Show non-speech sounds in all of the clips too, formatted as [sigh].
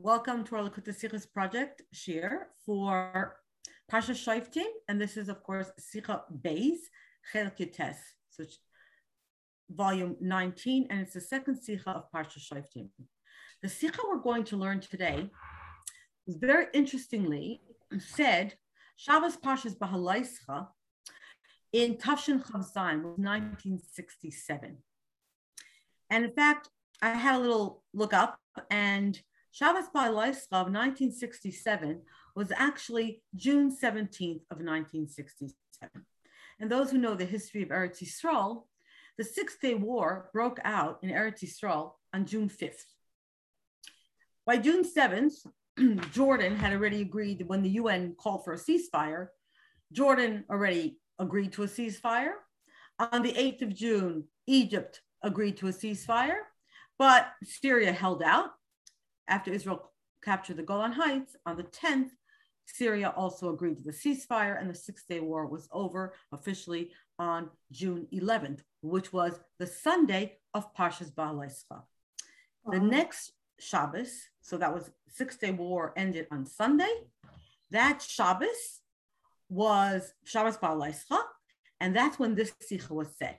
Welcome to our Likkutei Sichos project Shir, for Parsha Shoftim, and this is of course Sicha Beis Chelik Yutes, so volume 19, and it's the second Sicha of Parsha Shoftim. The Sicha we're going to learn today is very interestingly said Shabbos Parshas Bahalaischa in Tafshin Chavzain was 1967, and in fact I had a little look up and Shabbos Bahalaischa of 1967 was actually June 17th of 1967. And those who know the history of Eretz Yisrael, the Six Day War broke out in Eretz Yisrael on June 5th. By June 7th, [clears throat] Jordan had already agreed that when the UN called for a ceasefire. Jordan already agreed to a ceasefire. On the 8th of June, Egypt agreed to a ceasefire, but Syria held out after Israel captured the Golan Heights on the 10th, Syria also agreed to the ceasefire, and the Six Day War was over officially on June 11th, which was the Sunday of Parshas Bahalaischa. The next Shabbos, so that was Six Day War ended on Sunday. That Shabbos was Shabbos Bahalaischa, and that's when this Sikha was said.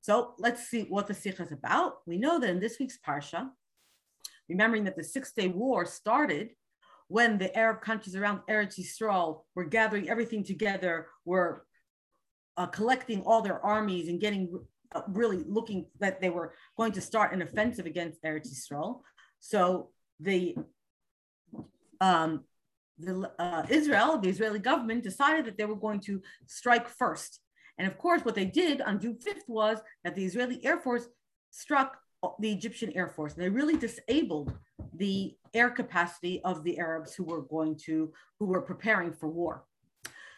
So let's see what the Sikha is about. We know that in this week's Parsha, remembering that the Six Day War started when the Arab countries around Eretz Yisrael were gathering everything together, were uh, collecting all their armies and getting uh, really looking that they were going to start an offensive against Eretz Yisrael. So the um, the uh, Israel, the Israeli government, decided that they were going to strike first. And of course, what they did on June 5th was that the Israeli Air Force struck the Egyptian Air Force. They really disabled the air capacity of the Arabs who were going to, who were preparing for war.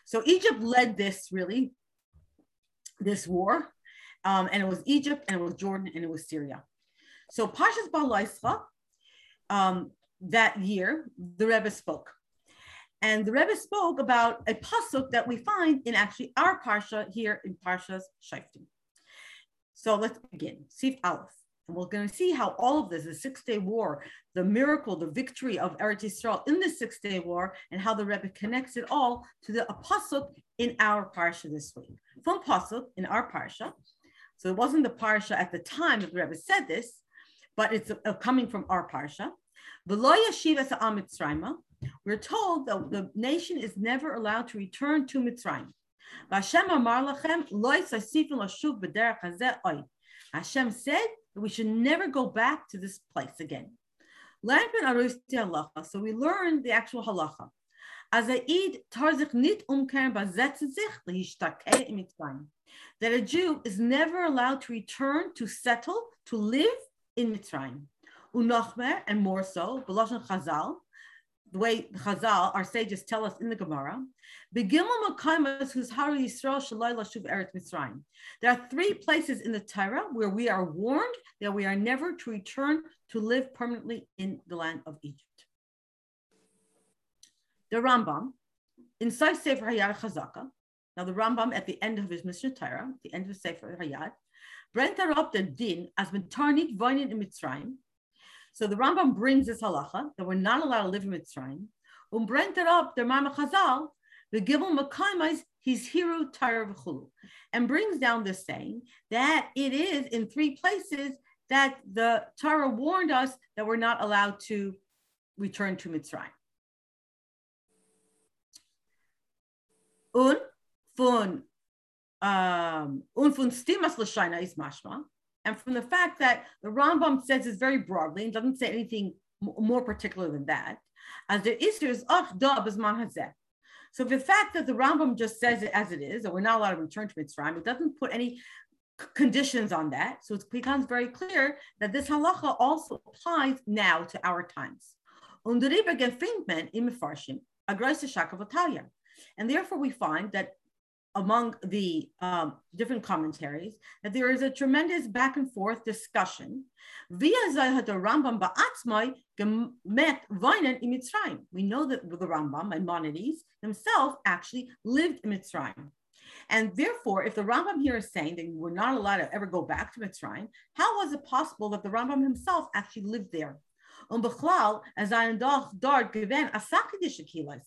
So Egypt led this really, this war. Um, and it was Egypt and it was Jordan and it was Syria. So Pashas Balaischa, um, that year, the Rebbe spoke. And the Rebbe spoke about a pasuk that we find in actually our parsha here in Parshas Shoftim. So let's begin. Sif Aleph. And we're going to see how all of this, the Six Day War, the miracle, the victory of Eretz Yisrael in the Six Day War, and how the Rebbe connects it all to the pasuk in our Parsha this week. From a pasuk in our Parsha. So it wasn't the Parsha at the time that the Rebbe said this, but it's uh, coming from our Parsha. We're told that the nation is never allowed to return to Mitzrayim. Hashem said we should never go back to this place again. So we learned the actual halacha. That a Jew is never allowed to return to settle to live in Mitzrayim. Unochmer and more so, Chazal, the way Chazal, our sages tell us in the Gemara, there are three places in the Torah where we are warned that we are never to return to live permanently in the land of Egypt. The Rambam, inside Sefer Hayad Chazaka, now the Rambam at the end of his Mishnah Torah, the end of Sefer Hayad, Brent up the din as tarnit voinin in Mitzrayim, so the Rambam brings this halacha that we're not allowed to live in Mitzrayim. Um brengt it up, the Mama Chazal, the Gibel Makaimais, his hero V'chulu, and brings down this saying that it is in three places that the Torah warned us that we're not allowed to return to Mitzrayim. Un fun um un fun stimas l'shaina is mashma and from the fact that the Rambam says this very broadly and doesn't say anything more particular than that, as the Isser is ach da b'zman hazeh. So the fact that the Rambam just says it as it is, that we're not allowed to return to Mitzrayim, it doesn't put any conditions on that. So it becomes very clear that this halacha also applies now to our times. And therefore we find that among the um, different commentaries that there is a tremendous back and forth discussion. We know that the Rambam, Maimonides himself, actually lived in Mitzrayim. And therefore, if the Rambam here is saying that we're not allowed to ever go back to Mitzrayim, how was it possible that the Rambam himself actually lived there? Bechlal, as ein doch dort gewähnt, asakidische Kilas.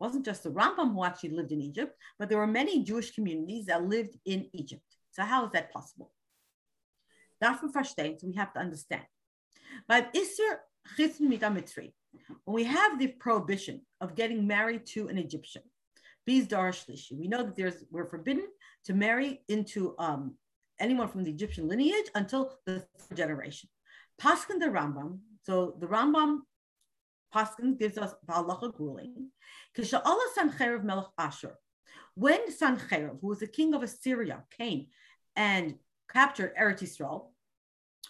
Wasn't just the Rambam who actually lived in Egypt, but there were many Jewish communities that lived in Egypt. So how is that possible? Dafür verstehen, so we have to understand. But Isser Chitn Mitzri, when we have the prohibition of getting married to an Egyptian, Biz Shlishi, we know that there's we're forbidden to marry into um, anyone from the Egyptian lineage until the third generation. Paskin the Rambam, so the Rambam Paskin gives us the halacha ruling. Kisha'ala Sancherev Melech Ashur. When Sancherev, who was the king of Assyria, came and captured Eretz Yisrael,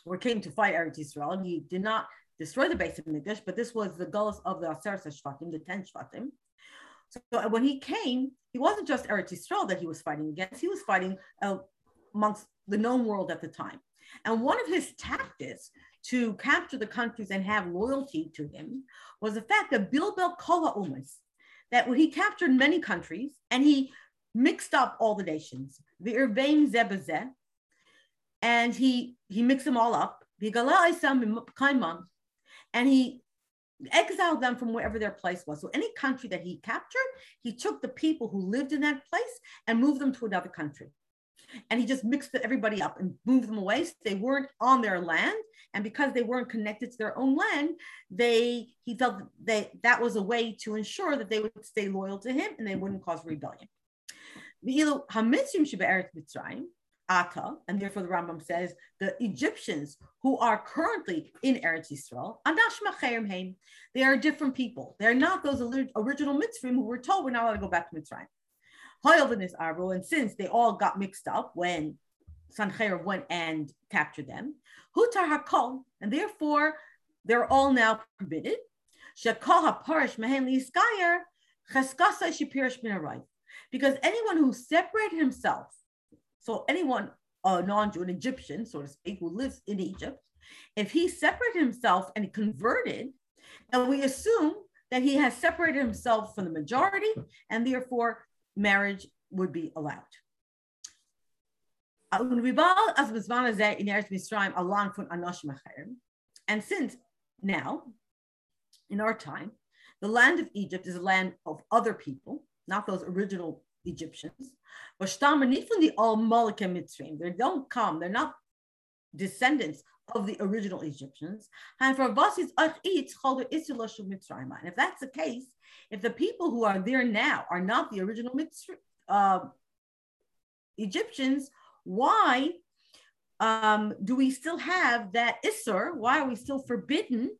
or came to fight Eretz Yisrael, he did not destroy the Beit Hamikdash, but this was the gullus of the Aseret Shvatim, the ten Shvatim. So when he came, he wasn't just Eretz Yisrael that he was fighting against; he was fighting uh, amongst the known world at the time. And one of his tactics to capture the countries and have loyalty to him was the fact that Bilbel Kola Umas, that he captured many countries and he mixed up all the nations, the Irvain Zebazeh, and he he mixed them all up. And he exiled them from wherever their place was. So any country that he captured, he took the people who lived in that place and moved them to another country and he just mixed everybody up and moved them away. So they weren't on their land, and because they weren't connected to their own land, they he felt that that was a way to ensure that they would stay loyal to him and they wouldn't cause rebellion. And therefore the Rambam says the Egyptians who are currently in Eretz Yisrael, they are different people. They're not those original Mitzrayim who were told we're not allowed to go back to Mitzrayim. Hoyelvinus Arbo, and since they all got mixed up when Sancheir went and captured them, Hutar Hakol, and therefore they're all now permitted. Shakol HaParish Mehen Liskayer, Cheskasa Shipirish Minarai. Because anyone who separated himself, so anyone, a non-Jew, an Egyptian, so to speak, who lives in Egypt, if he separated himself and converted, and we assume that he has separated himself from the majority, and therefore marriage would be allowed. And since now, in our time, the land of Egypt is a land of other people, not those original Egyptians. They don't come, they're not descendants of the original Egyptians. And for And if that's the case, if the people who are there now are not the original uh, Egyptians, why um, do we still have that Isser? Why are we still forbidden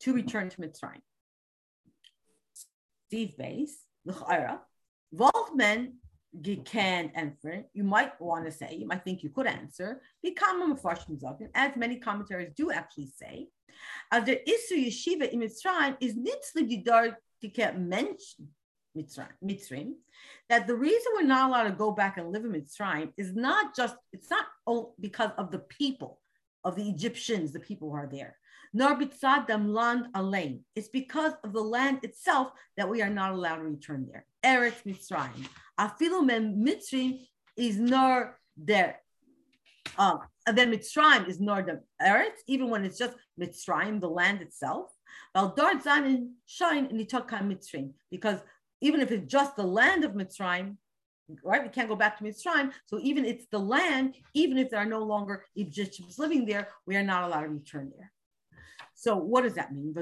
to return to Mitzrayim? Sif Beis, L'chaira, Volkman can answer. You might want to say, you might think you could answer, become a zak, and as many commentaries do actually say, as the Isser Yeshiva in Mitzrayim is nitzli gidar mentioned Mitzrayim, that the reason we're not allowed to go back and live in Mitzrayim is not just, it's not because of the people, of the Egyptians, the people who are there. Nor bitzadam land alain. It's because of the land itself that we are not allowed to return there. Eretz Mitzrayim. Afilu men Mitzrayim is nor there. Um, and then Mitzrayim is nor the Eretz, even when it's just Mitzrayim, the land itself. Valdar Zanin shine in Itaka Mitzrayim, because even if it's just the land of Mitzrayim, right? We can't go back to Mitzrayim. So even it's the land, even if there are no longer Egyptians living there, we are not allowed to return there. So what does that mean?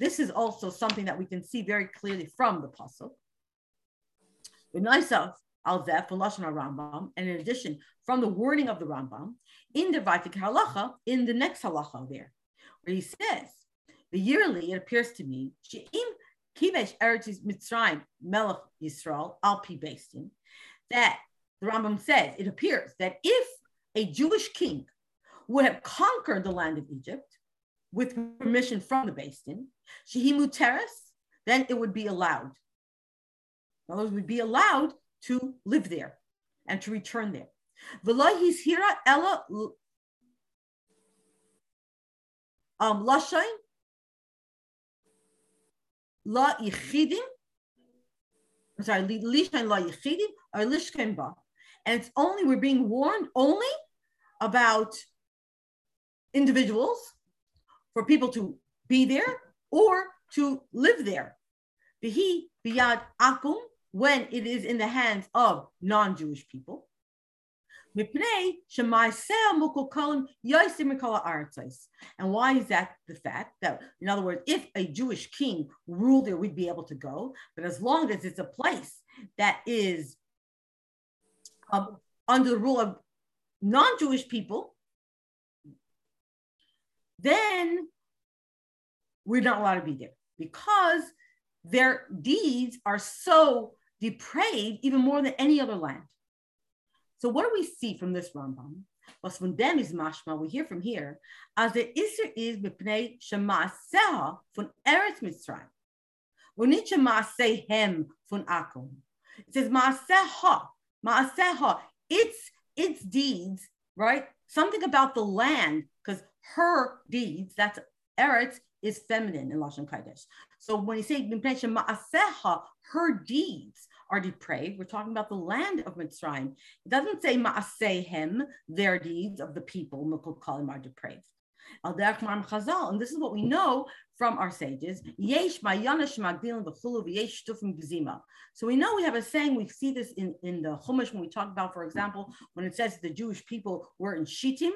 This is also something that we can see very clearly from the pasuk. Rambam, and in addition, from the wording of the Rambam, in the Vaitik halacha, in the next halacha there, where he says, the yearly, it appears to me, Eretz Mitzrayim Yisrael Alpi Beis Din, that the Rambam says it appears that if a Jewish king would have conquered the land of Egypt with permission from the Beistin, Shehimu Teres, then it would be allowed. Those would be allowed to live there and to return there. V'lo hira ella um, la yichidim. I'm sorry, lishain la yichidim or lishken ba. And it's only, we're being warned only about individuals, for people to be there or to live there. Bihi biyad akum, when it is in the hands of non-Jewish people. And why is that the fact that, in other words, if a Jewish king ruled there, we'd be able to go. But as long as it's a place that is um, under the rule of non Jewish people, then we're not allowed to be there because their deeds are so depraved, even more than any other land. So, what do we see from this Rambam? Was from them is mashma, we hear from here, as the Isser is b'pnei shemaseha von Eretz Mitzrayim. Need him von Akum. It says maaseha, maaseha. It's its deeds, right? Something about the land, her deeds, that's Eretz, is feminine in Lashon Kodesh. So when you say ma'aseha, her deeds are depraved. We're talking about the land of Mitzrayim. It doesn't say ma'asehem, their deeds of the people, Mukul Kalim are depraved. And this is what we know from our sages. So we know we have a saying, we see this in, in the Chumash when we talk about, for example, when it says the Jewish people were in Shittim.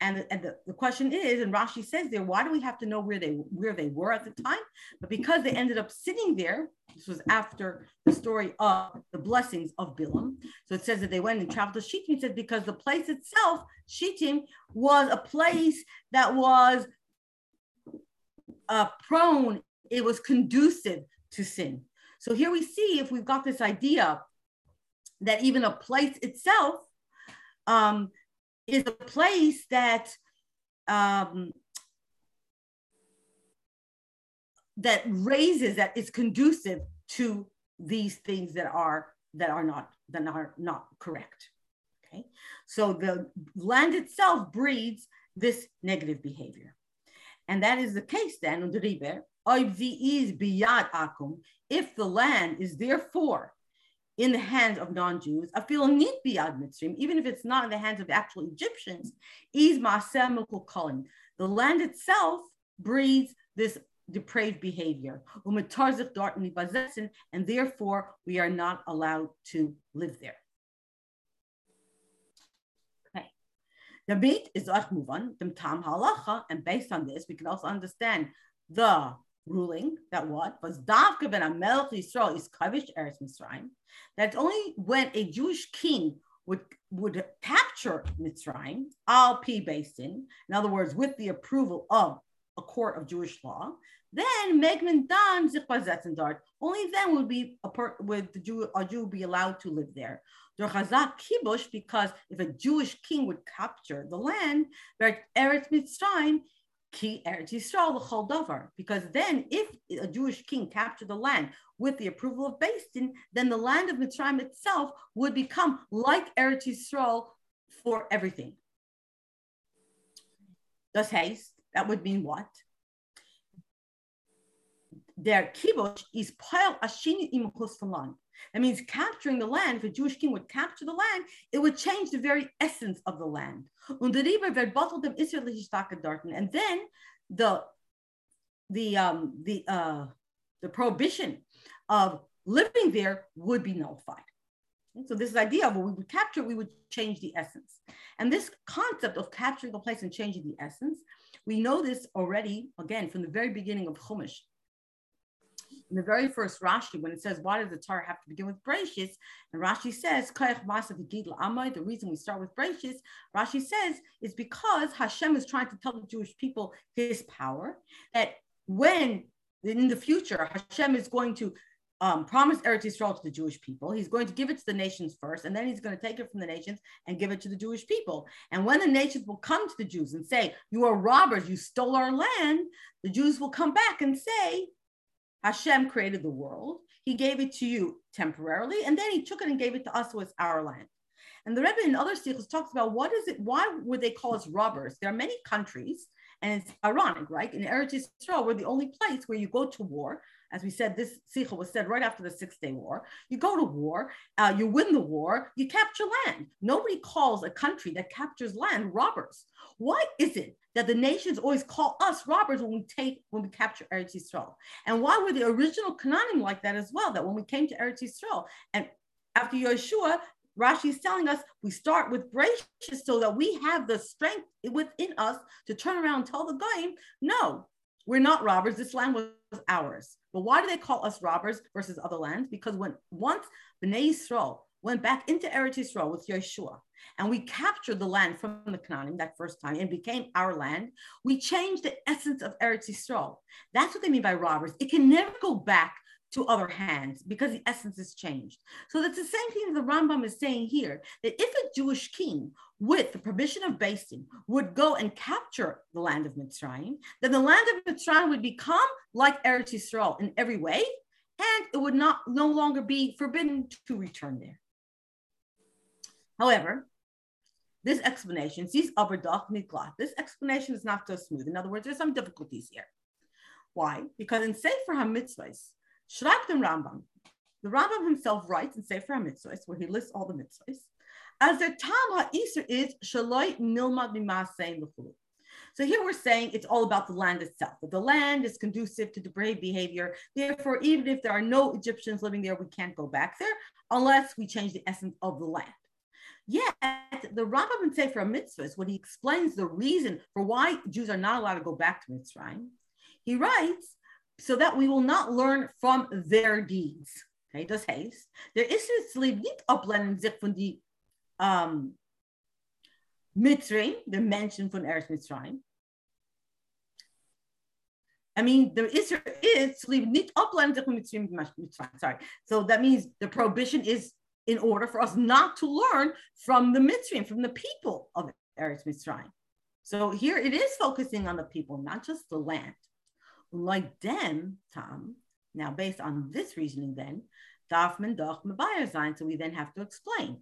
And, and the, the question is, and Rashi says there, why do we have to know where they where they were at the time? But because they ended up sitting there, this was after the story of the blessings of Bilam. So it says that they went and traveled to Shittim. It says because the place itself, Shittim, was a place that was uh, prone, it was conducive to sin. So here we see if we've got this idea that even a place itself um, is a place that um, that raises that is conducive to these things that are that are not that are not correct. Okay? So the land itself breeds this negative behavior. And that is the case then under Riber, if the land is therefore in the hands of non-Jews, feel need biyad mitzrim, even if it's not in the hands of actual Egyptians, is Mahassemical calling. The land itself breeds this depraved behavior, and therefore we are not allowed to live there. Okay. The beat is achmuvan, the tam halacha, and based on this, we can also understand the ruling that what was Davka ben Amelch Yisrael is Kavish Eretz Mitzrayim. That only when a Jewish king would would capture Mitzrayim, al p basin, in other words, with the approval of a court of Jewish law, then Megman Dan Zichbazetzendart. Only then would be a per, would the Jew a Jew be allowed to live there. Chazak Kibush, because if a Jewish king would capture the land, Eretz Mitzrayim, Ki Eretz Yisrael l'chol davar. Because then, if a Jewish king captured the land with the approval of Din, then the land of Mitzrayim itself would become like Eretz Yisrael for everything. Does haste? That would mean what? Their kibush is pile ashini im that means capturing the land, if a Jewish king would capture the land, it would change the very essence of the land. And then the the um, the uh, the prohibition of living there would be nullified. So this idea of when we would capture, we would change the essence. And this concept of capturing a place and changing the essence, we know this already, again, from the very beginning of Chumash in the very first Rashi, when it says, why does the Torah have to begin with Breishis? And Rashi says, the reason we start with Breishis, Rashi says, is because Hashem is trying to tell the Jewish people his power, that when in the future Hashem is going to um, promise Eretz Yisrael to the Jewish people. He's going to give it to the nations first, and then he's going to take it from the nations and give it to the Jewish people. And when the nations will come to the Jews and say, You are robbers, you stole our land, the Jews will come back and say, Hashem created the world. He gave it to you temporarily, and then he took it and gave it to us, so it's our land. And the Rebbe in other sikhs talks about what is it, why would they call us robbers? There are many countries, and it's ironic, right? In Eretz Yisrael, we're the only place where you go to war. As we said, this sikha was said right after the Six Day War. You go to war, uh, you win the war, you capture land. Nobody calls a country that captures land robbers. Why is it that the nations always call us robbers when we take when we capture Eretz Yisrael? And why were the original Canaanim like that as well? That when we came to Eretz Yisrael and after Yeshua, Rashi is telling us we start with Breishis so that we have the strength within us to turn around and tell the guy, no, we're not robbers. This land was ours. But why do they call us robbers versus other lands? Because when once Bnei Yisrael went back into Eretz Yisrael with Yeshua, and we captured the land from the Canaanim that first time and became our land, we changed the essence of Eretz Yisrael. That's what they mean by robbers. It can never go back to other hands because the essence has changed. So that's the same thing that the Rambam is saying here that if a Jewish king, with the permission of Basin, would go and capture the land of Mitzrayim, then the land of Mitzrayim would become like Eretz Yisrael in every way, and it would not no longer be forbidden to return there. However, this explanation, Miklat, this explanation is not so smooth. In other words, there's some difficulties here. Why? Because in Sefer HaMitzvahs, Schreibt im Rambam. The Rambam himself writes in Sefer HaMitzvahs, where he lists all the mitzvahs, as the Tam HaIsr is Shaloi Nilmad Mimasein L'chulu. So here we're saying it's all about the land itself. That the land is conducive to depraved behavior. Therefore, even if there are no Egyptians living there, we can't go back there unless we change the essence of the land. Yet, the Rambam in Sefer Mitzvahs, when he explains the reason for why Jews are not allowed to go back to Mitzrayim, he writes so that we will not learn from their deeds. Okay, das heißt, der Israel nicht ablehnend sich von die um, Mitzrayim, the mention von Eretz Mitzrayim. I mean, the Israel is nicht ablehnend sich von Mitzrayim, sorry. So that means the prohibition is in order for us not to learn from the Mitzrayim, from the people of Eretz Mitzrayim. So here it is focusing on the people, not just the land like them, Tom. Now, based on this reasoning, then, darf man doch mebayer sein. So we then have to explain.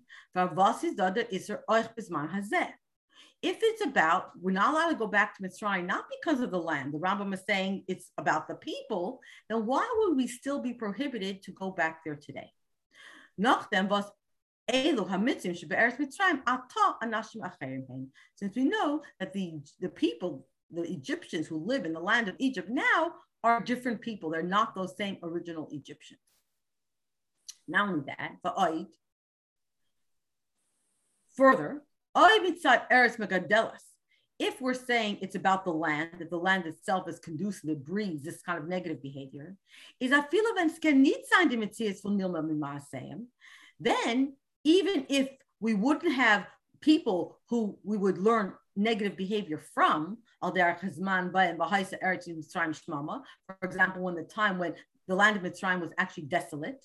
If it's about, we're not allowed to go back to Mitzrayim, not because of the land. The Rambam is saying it's about the people. Then why would we still be prohibited to go back there today? Since we know that the, the people the Egyptians who live in the land of Egypt now are different people. They're not those same original Egyptians. Not only that, but Oid. Further, if we're saying it's about the land, that the land itself is conducive, it breeds this kind of negative behavior, is a feel of then even if we wouldn't have people who we would learn negative behavior from, for example, when the time when the land of Mitzrayim was actually desolate,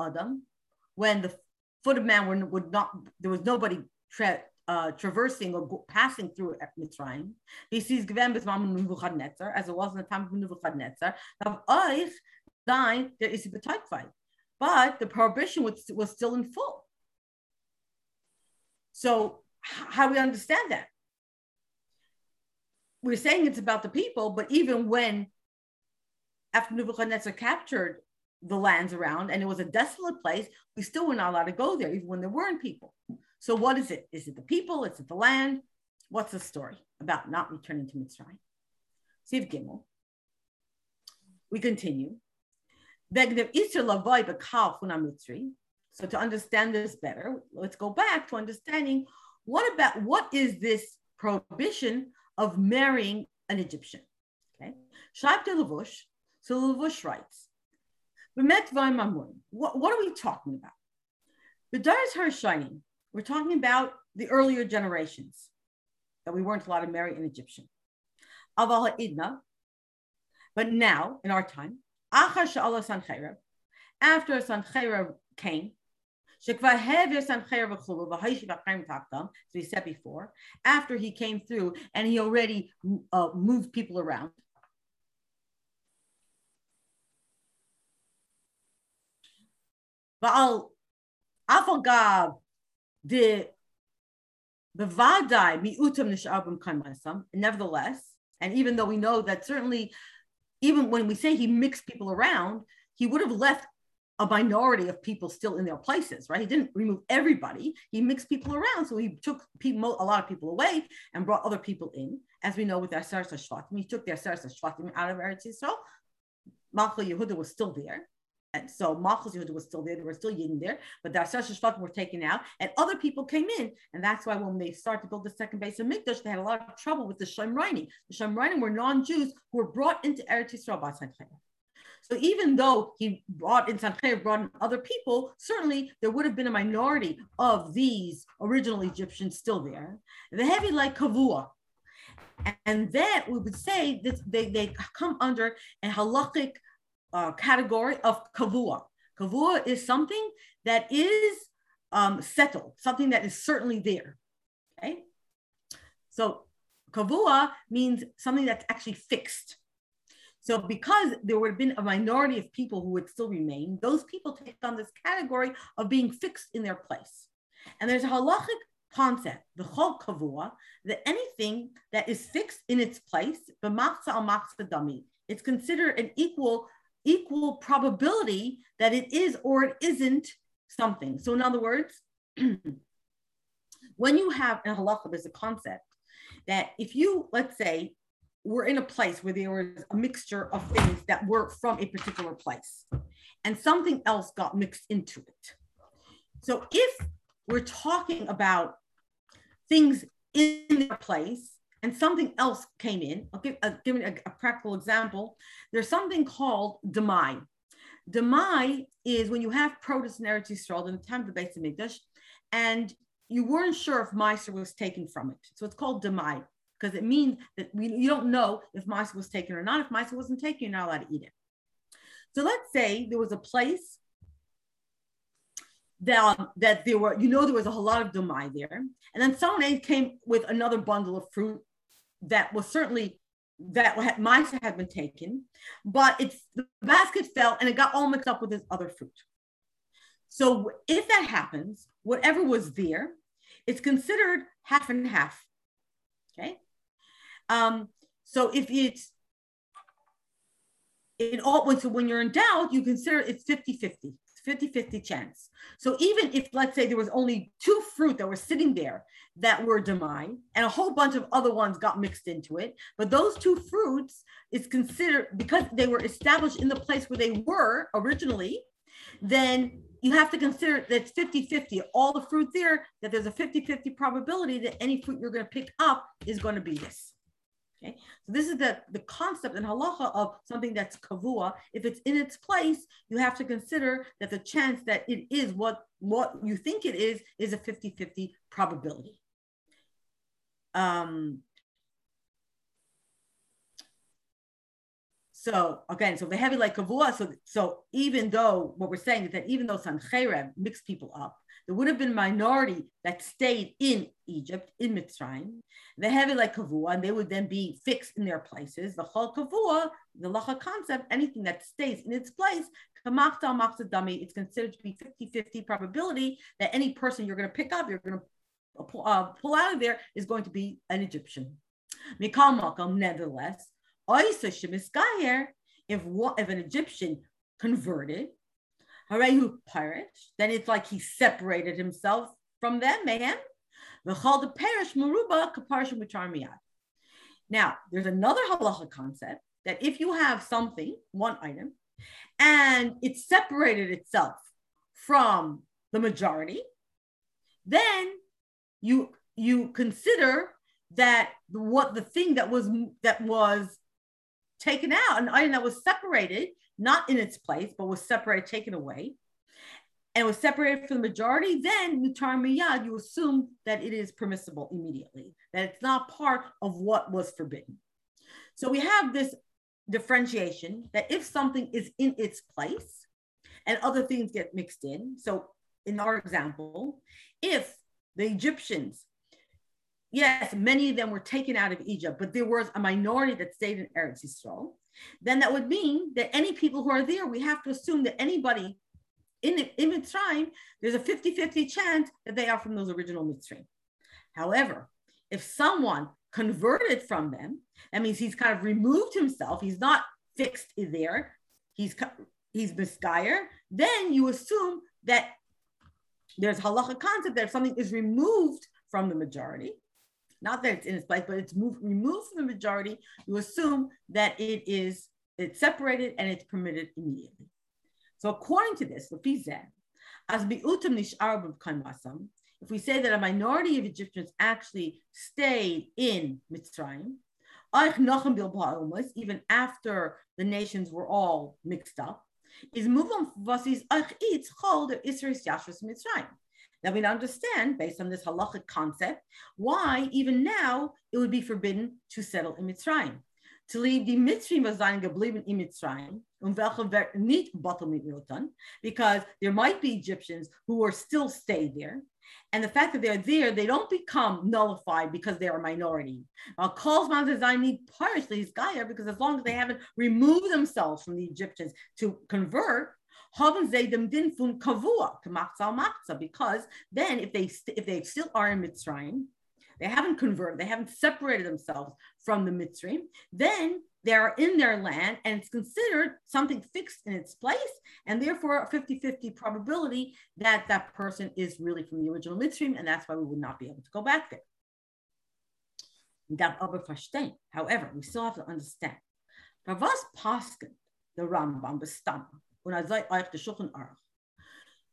adam, when the foot of man would, not, there was nobody tra- uh, traversing or go, passing through Mitzrayim. He sees Gvem Nebuchadnezzar, as it was in the time of Nebuchadnezzar. Of Eich, thine, there is a fight. But the prohibition was, was still in full. So how do we understand that? We're saying it's about the people, but even when after Nebuchadnezzar captured the lands around and it was a desolate place, we still were not allowed to go there, even when there weren't people. So what is it? Is it the people? Is it the land? What's the story about not returning to Mitzrayim? Siv Gimel. We continue. So to understand this better, let's go back to understanding what about what is this prohibition of marrying an Egyptian? Okay. Shaib de Lavush, so Lavush writes, what, what are we talking about? The Daras Harshanim, we're talking about the earlier generations that we weren't allowed to marry an Egyptian. Aval Idna, but now in our time, after Sancheira came, as we said before, after he came through and he already uh, moved people around. The. Nevertheless, and even though we know that certainly, even when we say he mixed people around, he would have left a minority of people still in their places, right? He didn't remove everybody. He mixed people around. So he took people, a lot of people away and brought other people in, as we know with the Asar Shvatim. He took the Asar Shvatim out of Eretz Yisrael. Malchus Yehuda was still there. And so Malchus Yehuda was still there. There were still Yidden there, but the Asar Shvatim were taken out and other people came in. And that's why when they started to build the second Beit Hamikdash, they had a lot of trouble with the Shemrainim. The Shemrainim were non-Jews who were brought into Eretz Yisrael by Sanchayim. So even though he brought in Sancheir, brought in other people, certainly there would have been a minority of these original Egyptians still there. The heavy like Kavua. And that we would say that they, they come under a halachic uh, category of kavua. Kavua is something that is um, settled, something that is certainly there. Okay. So kavua means something that's actually fixed. So, because there would have been a minority of people who would still remain, those people take on this category of being fixed in their place. And there's a halachic concept, the chol kavua, that anything that is fixed in its place, b'machza al machza dami, it's considered an equal equal probability that it is or it isn't something. So, in other words, [clears throat] when you have in halacha, there's a concept that if you, let's say, were in a place where there was a mixture of things that were from a particular place and something else got mixed into it. So if we're talking about things in their place and something else came in, I'll uh, give, I'll give a, a, practical example. There's something called demai. Demai is when you have produce in Eretz Yisrael in the time of the Beit Hamikdash, and you weren't sure if Meiser was taken from it. So it's called demai because it means that we, you don't know if Meiser was taken or not. If Meiser wasn't taken, you're not allowed to eat it. So let's say there was a place that, um, that there were, you know, there was a whole lot of demai there. And then someone came with another bundle of fruit that was certainly that Meiser had been taken, but it's the basket fell and it got all mixed up with this other fruit. So if that happens, whatever was there, it's considered half and half. Okay. Um, so if it's in all, so when you're in doubt, you consider it's 50 50. 50 50 chance. So even if, let's say, there was only two fruit that were sitting there that were demai, and a whole bunch of other ones got mixed into it, but those two fruits is considered because they were established in the place where they were originally, then you have to consider that it's 50 50, all the fruit there, that there's a 50 50 probability that any fruit you're going to pick up is going to be this. Okay, so this is the, the concept in halacha of something that's kavua. If it's in its place, you have to consider that the chance that it is what, what you think it is is a 50-50 probability. Um, so again, so the heavy like kavua. So so even though what we're saying is that even though sancherev mixed people up, there would have been minority that stayed in Egypt, in Mitzrayim. The heavy like kavua, and they would then be fixed in their places. The chol kavua, the lacha concept, anything that stays in its place, kamachta dami, it's considered to be 50-50 probability that any person you're going to pick up, you're going to pull, uh, pull out of there is going to be an Egyptian. Mikol Makom, nevertheless, if if an Egyptian converted, Harehu Parish, then it's like he separated himself from them, mayhem. called the parish Maruba Kaparsha Miyad. Now, there's another halacha concept that if you have something, one item, and it separated itself from the majority, then you you consider that what the thing that was that was taken out, an item that was separated, not in its place, but was separated, taken away, and was separated from the majority, then mutar miyad, you assume that it is permissible immediately, that it's not part of what was forbidden. So we have this differentiation that if something is in its place and other things get mixed in, so in our example, if the Egyptians yes, many of them were taken out of Egypt, but there was a minority that stayed in Eretz Yisrael, then that would mean that any people who are there, we have to assume that anybody in, in Mitzrayim, there's a 50-50 chance that they are from those original Mitzrayim. However, if someone converted from them, that means he's kind of removed himself, he's not fixed there, he's he's misguyer, then you assume that there's halacha concept that if something is removed from the majority, not that it's in its place, but it's moved, removed from the majority, you assume that it is it's separated and it's permitted immediately. So according to this, as if we say that a minority of Egyptians actually stayed in Mitzrayim, even after the nations were all mixed up, is was is Mitzrayim. Now we understand, based on this halachic concept, why even now it would be forbidden to settle in Mitzrayim. To leave the Mitzrayim sein geblieben in Mitzrayim, um because there might be Egyptians who are still stay there, and the fact that they're there, they don't become nullified because they're a minority. Calls design need partially his Gaia because as long as they haven't removed themselves from the Egyptians to convert, because then if they if they still are in Mitzrayim, they haven't converted, they haven't separated themselves from the Mitzrayim, then they're in their land and it's considered something fixed in its place and therefore a 50-50 probability that that person is really from the original Mitzrim and that's why we would not be able to go back there. However, we still have to understand. The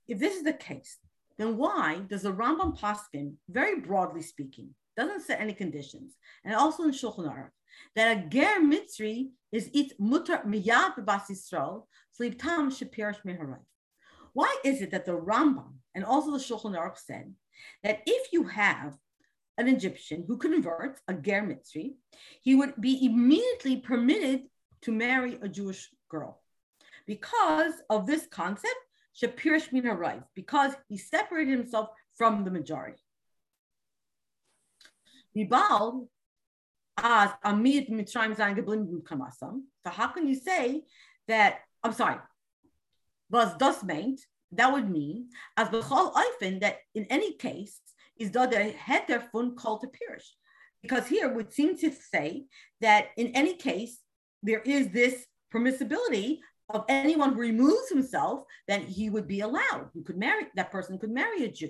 If this is the case, then why does the Rambam paskin, very broadly speaking, doesn't set any conditions, and also in Shulchan Aruch, that a ger mitzri is it mutar miyad b'bas Yisrael tam shapirish meharayv. Why is it that the Rambam and also the Shulchan Aruch said that if you have an Egyptian who converts a ger mitzri, he would be immediately permitted to marry a Jewish girl because of this concept, shapirish min because he separated himself from the majority. Mibal as Amid Zayin geblieben Kamasam. So how can you say that? I'm sorry. Was das meint? That would mean as bechol oifen that in any case is that the heter fun called to perish, because here would seem to say that in any case there is this permissibility of anyone who removes himself, then he would be allowed. You could marry that person could marry a Jew.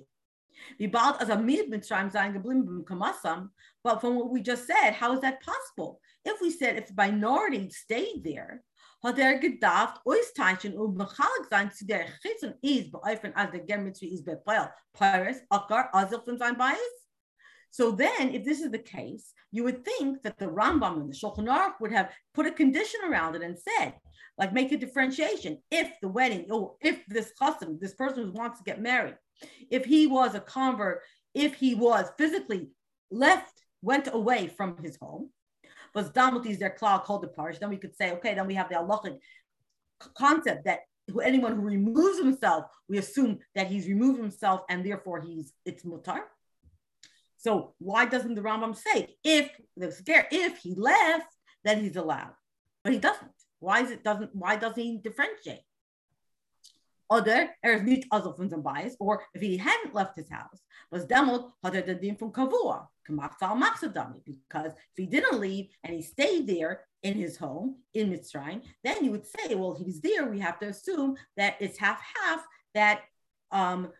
But from what we just said, how is that possible? If we said if the minority stayed there, er Geometry ist befeuert, Paris? So then, if this is the case, you would think that the Rambam and the Shulchan Aruch would have put a condition around it and said, like make a differentiation. If the wedding, or if this custom, this person who wants to get married, if he was a convert, if he was physically left, went away from his home, was damutis their cloud called the parish, then we could say, okay, then we have the halachic concept that anyone who removes himself, we assume that he's removed himself and therefore he's it's mutar. So why doesn't the Rambam say if the scare if he left, then he's allowed, but he doesn't. Why is it doesn't? Why doesn't he differentiate? Er also or if he hadn't left his house, was demot had er de din from kavua, gemacht maxadami, because if he didn't leave and he stayed there in his home in Mitzrayim, then you would say, well, he's there. We have to assume that it's half half that um,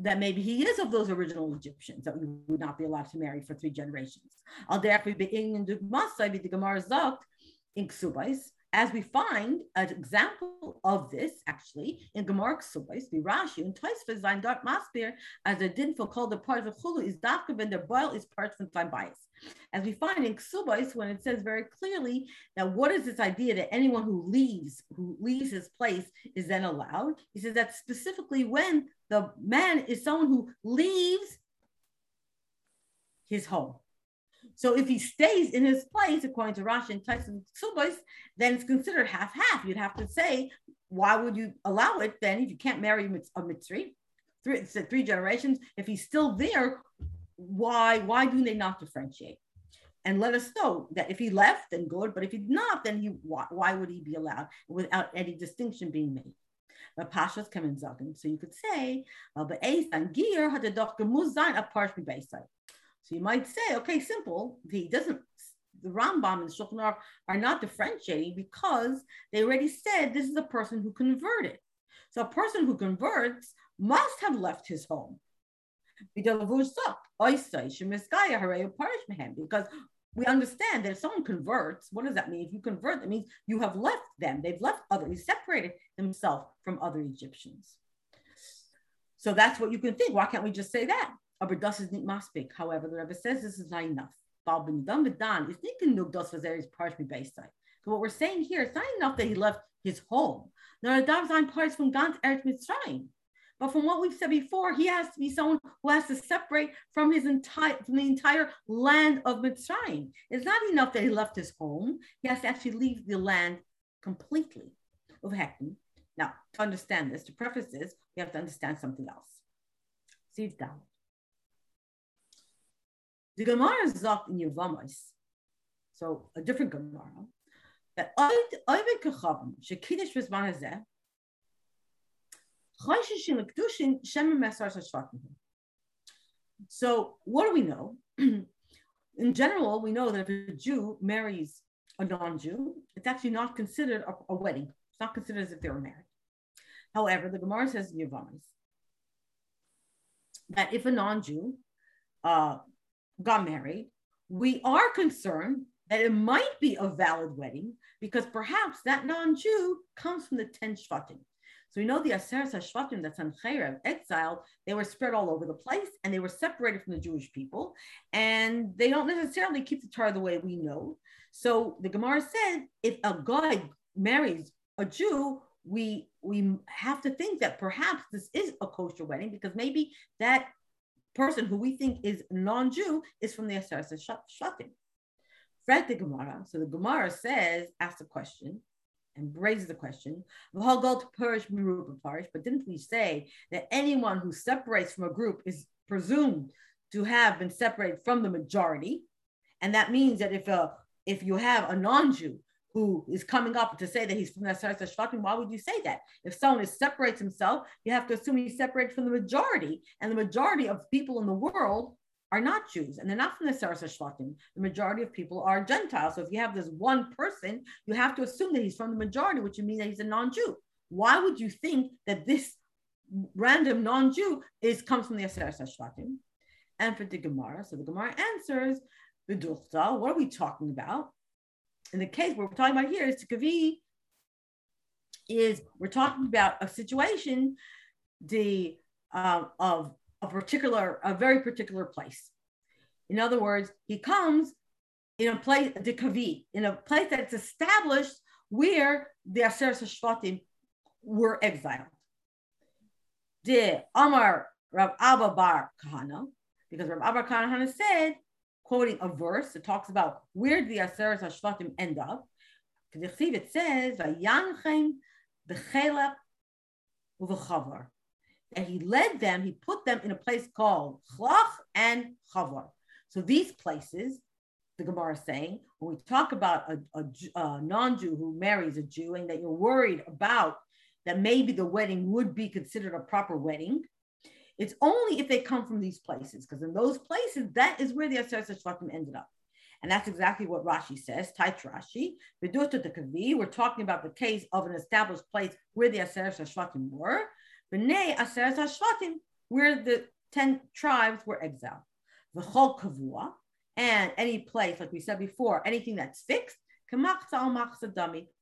that maybe he is of those original Egyptians that we would not be allowed to marry for three generations. Al derech we in the Gemara in Ksubais as we find an example of this actually in Gemara Ksubais, the Rashi and Tosfos Zayin Dart Maspir, as a dinful called the part of Chulu is Dafka when the boil is part from time bias. As we find in Ksubais, when it says very clearly that what is this idea that anyone who leaves, who leaves his place is then allowed, he says that specifically when the man is someone who leaves his home. So if he stays in his place, according to Rashi and Tosfos Ksubais, then it's considered half-half. You'd have to say, why would you allow it then if you can't marry a Mitzri? Three, three generations. If he's still there, why why do they not differentiate? And let us know that if he left, then good. But if he's not, then he why, why would he be allowed without any distinction being made? But pashas come in Zagin. So you could say, but and Gear had a doctor gemuz a parshmi beisai. So you might say, okay, simple. He doesn't. The Rambam and Shulchan Aruch are not differentiating because they already said this is a person who converted. So a person who converts must have left his home. Because we understand that if someone converts, what does that mean? If you convert, that means you have left them. They've left other, he separated himself from other Egyptians. So that's what you can think. Why can't we just say that? Aber das is nicht maspik. However, the Rebbe says this is not enough. So What we're saying here, it's not enough that he left his home. Er. But from what we've said before, he has to be someone who has to separate from his entire from the entire land of Mitzrayim. It's not enough that he left his home; he has to actually leave the land completely of Hekton. Now, to understand this, to preface this, we have to understand something else. See down. The Gemara is in Yevamos, so a different Gemara, that Ovid Kachavim, Shekidish Rizman Hazeh, so, what do we know? [clears throat] In general, we know that if a Jew marries a non Jew, it's actually not considered a, a, wedding. It's not considered as if they were married. However, the Gemara says in Yevamos that if a non Jew uh, got married, we are concerned that it might be a valid wedding because perhaps that non Jew comes from the 10 Shvatim. So we know the Aseret HaShvatim, that's on Chayrev, exiled, they were spread all over the place and they were separated from the Jewish people. And they don't necessarily keep the Torah the way we know. So the Gemara said if a guy marries a Jew, we we have to think that perhaps this is a kosher wedding because maybe that person who we think is non-Jew is from the Aseret HaShvatim. Fred the Gemara. So the Gemara says, ask a question, and raises the question, but didn't we say that anyone who separates from a group is presumed to have been separated from the majority? And that means that if a if you have a non-Jew who is coming up to say that he's from the Aseret HaShvatim, why would you say that? If someone is separates himself, you have to assume he's separated from the majority, and the majority of people in the world are not Jews and they're not from the Aseret HaShvatim. The majority of people are Gentiles. So if you have this one person, you have to assume that he's from the majority, which would mean that he's a non-Jew. Why would you think that this random non-Jew is comes from the Aseret HaShvatim? And for the Gemara, so the Gemara answers, the B'duchta, what are we talking about? In the case we're talking about here is Tikavi, is we're talking about a situation the uh, of a particular, a very particular place. In other words, he comes in a place, the Kavi, in a place that's established where the Aser Shvatim were exiled. The Amar Rav Abba Bar Kahana, because Rav Abba Kahana said, quoting a verse that talks about where the Aser Shvatim end up. It says, and he led them, he put them in a place called Chalach and Chavar. So these places, the Gemara is saying, when we talk about a, a, a non-Jew who marries a Jew and that you're worried about that maybe the wedding would be considered a proper wedding, it's only if they come from these places, because in those places, that is where the Aseret Shvatim ended up. And that's exactly what Rashi says, Tait Rashi. We're talking about the case of an established place where the Aseret Shvatim were. B'nei Aseret HaShvatim, where the 10 tribes were exiled. V'chol kavua, and any place, like we said before, anything that's fixed,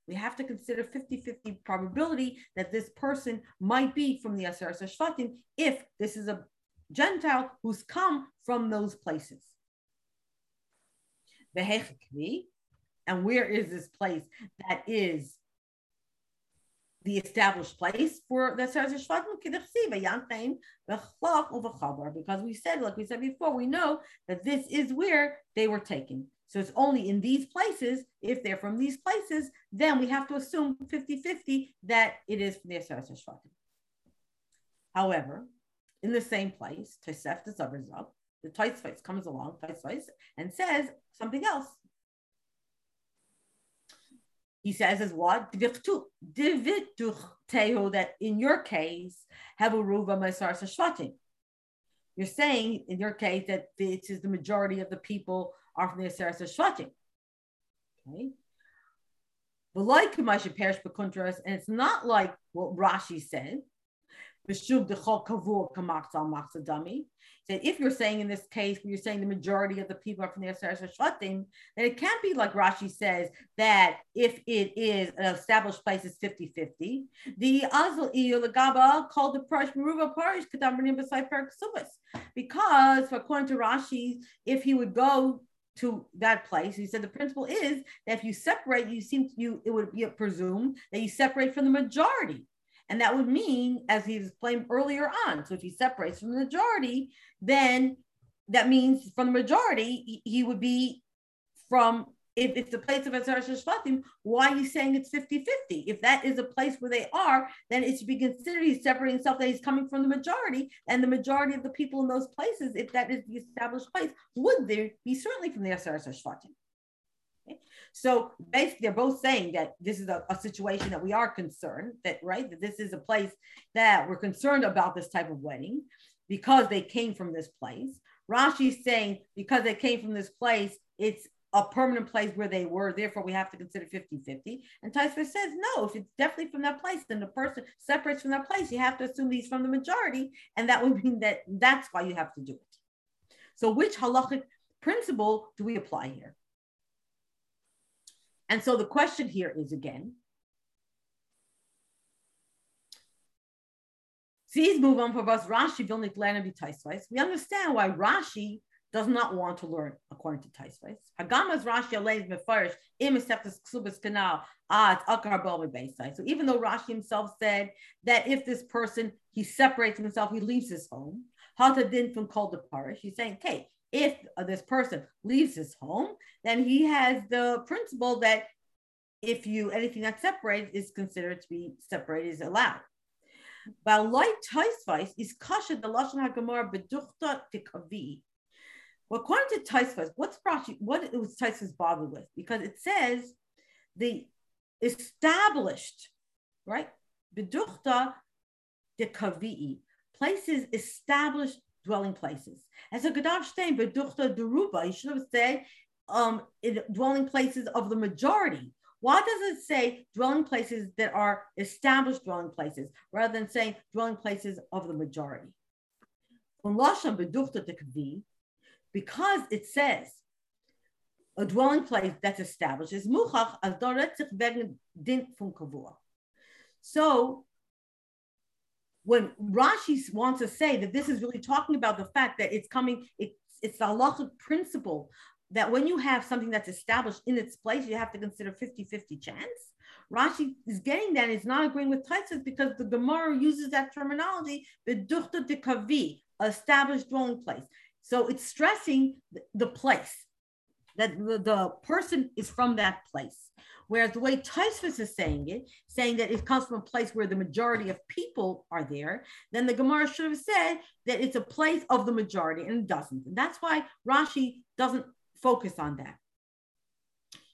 we have to consider 50-50 probability that this person might be from the Aseret HaShvatim if this is a Gentile who's come from those places. And where is this place that is the established place for the Seres because we said, like we said before, we know that this is where they were taken. So it's only in these places, if they're from these places, then we have to assume 50-50 that it is from the Seres However, in the same place, Tosef the Zabarzab, the Tosfos comes along, Tosfos, and says something else. he says is what? That in your case, have a ruva masar. You're saying in your case that it is the majority of the people are from the Aseres Shvatim. Okay. But like Kamasha Perish Bakuntras, and it's not like what Rashi said, that if you're saying in this case, when you're saying the majority of the people are from the Aseres Shvatim, then it can't be like Rashi says that if it is an established place, it's 50 50. The Azal Lagaba called the Parish Meruva Parish because according to Rashi, if he would go to that place. He said the principle is that if you separate, you seem to, you it would be presumed that you separate from the majority. And that would mean, as he explained earlier on, so if he separates from the majority, then that means from the majority, he would be from, if it's a place of Azar Shvatim, why are you saying it's 50 50? If that is a place where they are, then it should be considered he's separating himself that he's coming from the majority, and the majority of the people in those places, if that is the established place, would there be certainly from the Azar Shvatim? So basically, they're both saying that this is a, a, situation that we are concerned that, right, that this is a place that we're concerned about this type of wedding because they came from this place. Rashi's saying because they came from this place, it's a permanent place where they were, therefore we have to consider 50-50. And Taisva says, no, if it's definitely from that place, then the person separates from that place. You have to assume he's from the majority, and that would mean that that's why you have to do it. So which halachic principle do we apply here? And so the question here is again, Please move on for us. Rashi to be Tosfos. We understand why Rashi does not want to learn according to Tosfos. Hagamas Rashi alays mefarish im ksubas canal ad akar So even though Rashi himself said that if this person he separates himself, he leaves his home. Hata din from the parish. He's saying, okay, if this person leaves his home, then he has the principle that if you anything that separates is considered to be separated is allowed. But like Tosfos is kasha the lashon hagamar beduchta tikavi. According to Tosfos, what's Rashi, what was Tosfos bothered with? Because it says the established, right? Beduchta tikavi, places established dwelling places. As a Gadav Stein, Beduchta Deruba, you should have said um, dwelling places of the majority. Why does it say dwelling places that are established dwelling places rather than saying dwelling places of the majority? Because it says a dwelling place that's established is muchach as din kavua. So when Rashi wants to say that this is really talking about the fact that it's coming, it's it's the halachic principle that when you have something that's established in its place, you have to consider 50-50 chance. Rashi is getting that it's not agreeing with Taisus because the Gemara uses that terminology, the de kavi, established dwelling place. So it's stressing the place, that the, the person is from that place. Whereas the way Tosfos is saying it, saying that it comes from a place where the majority of people are there, then the Gemara should have said that it's a place of the majority, and it doesn't. And that's why Rashi doesn't focus on that.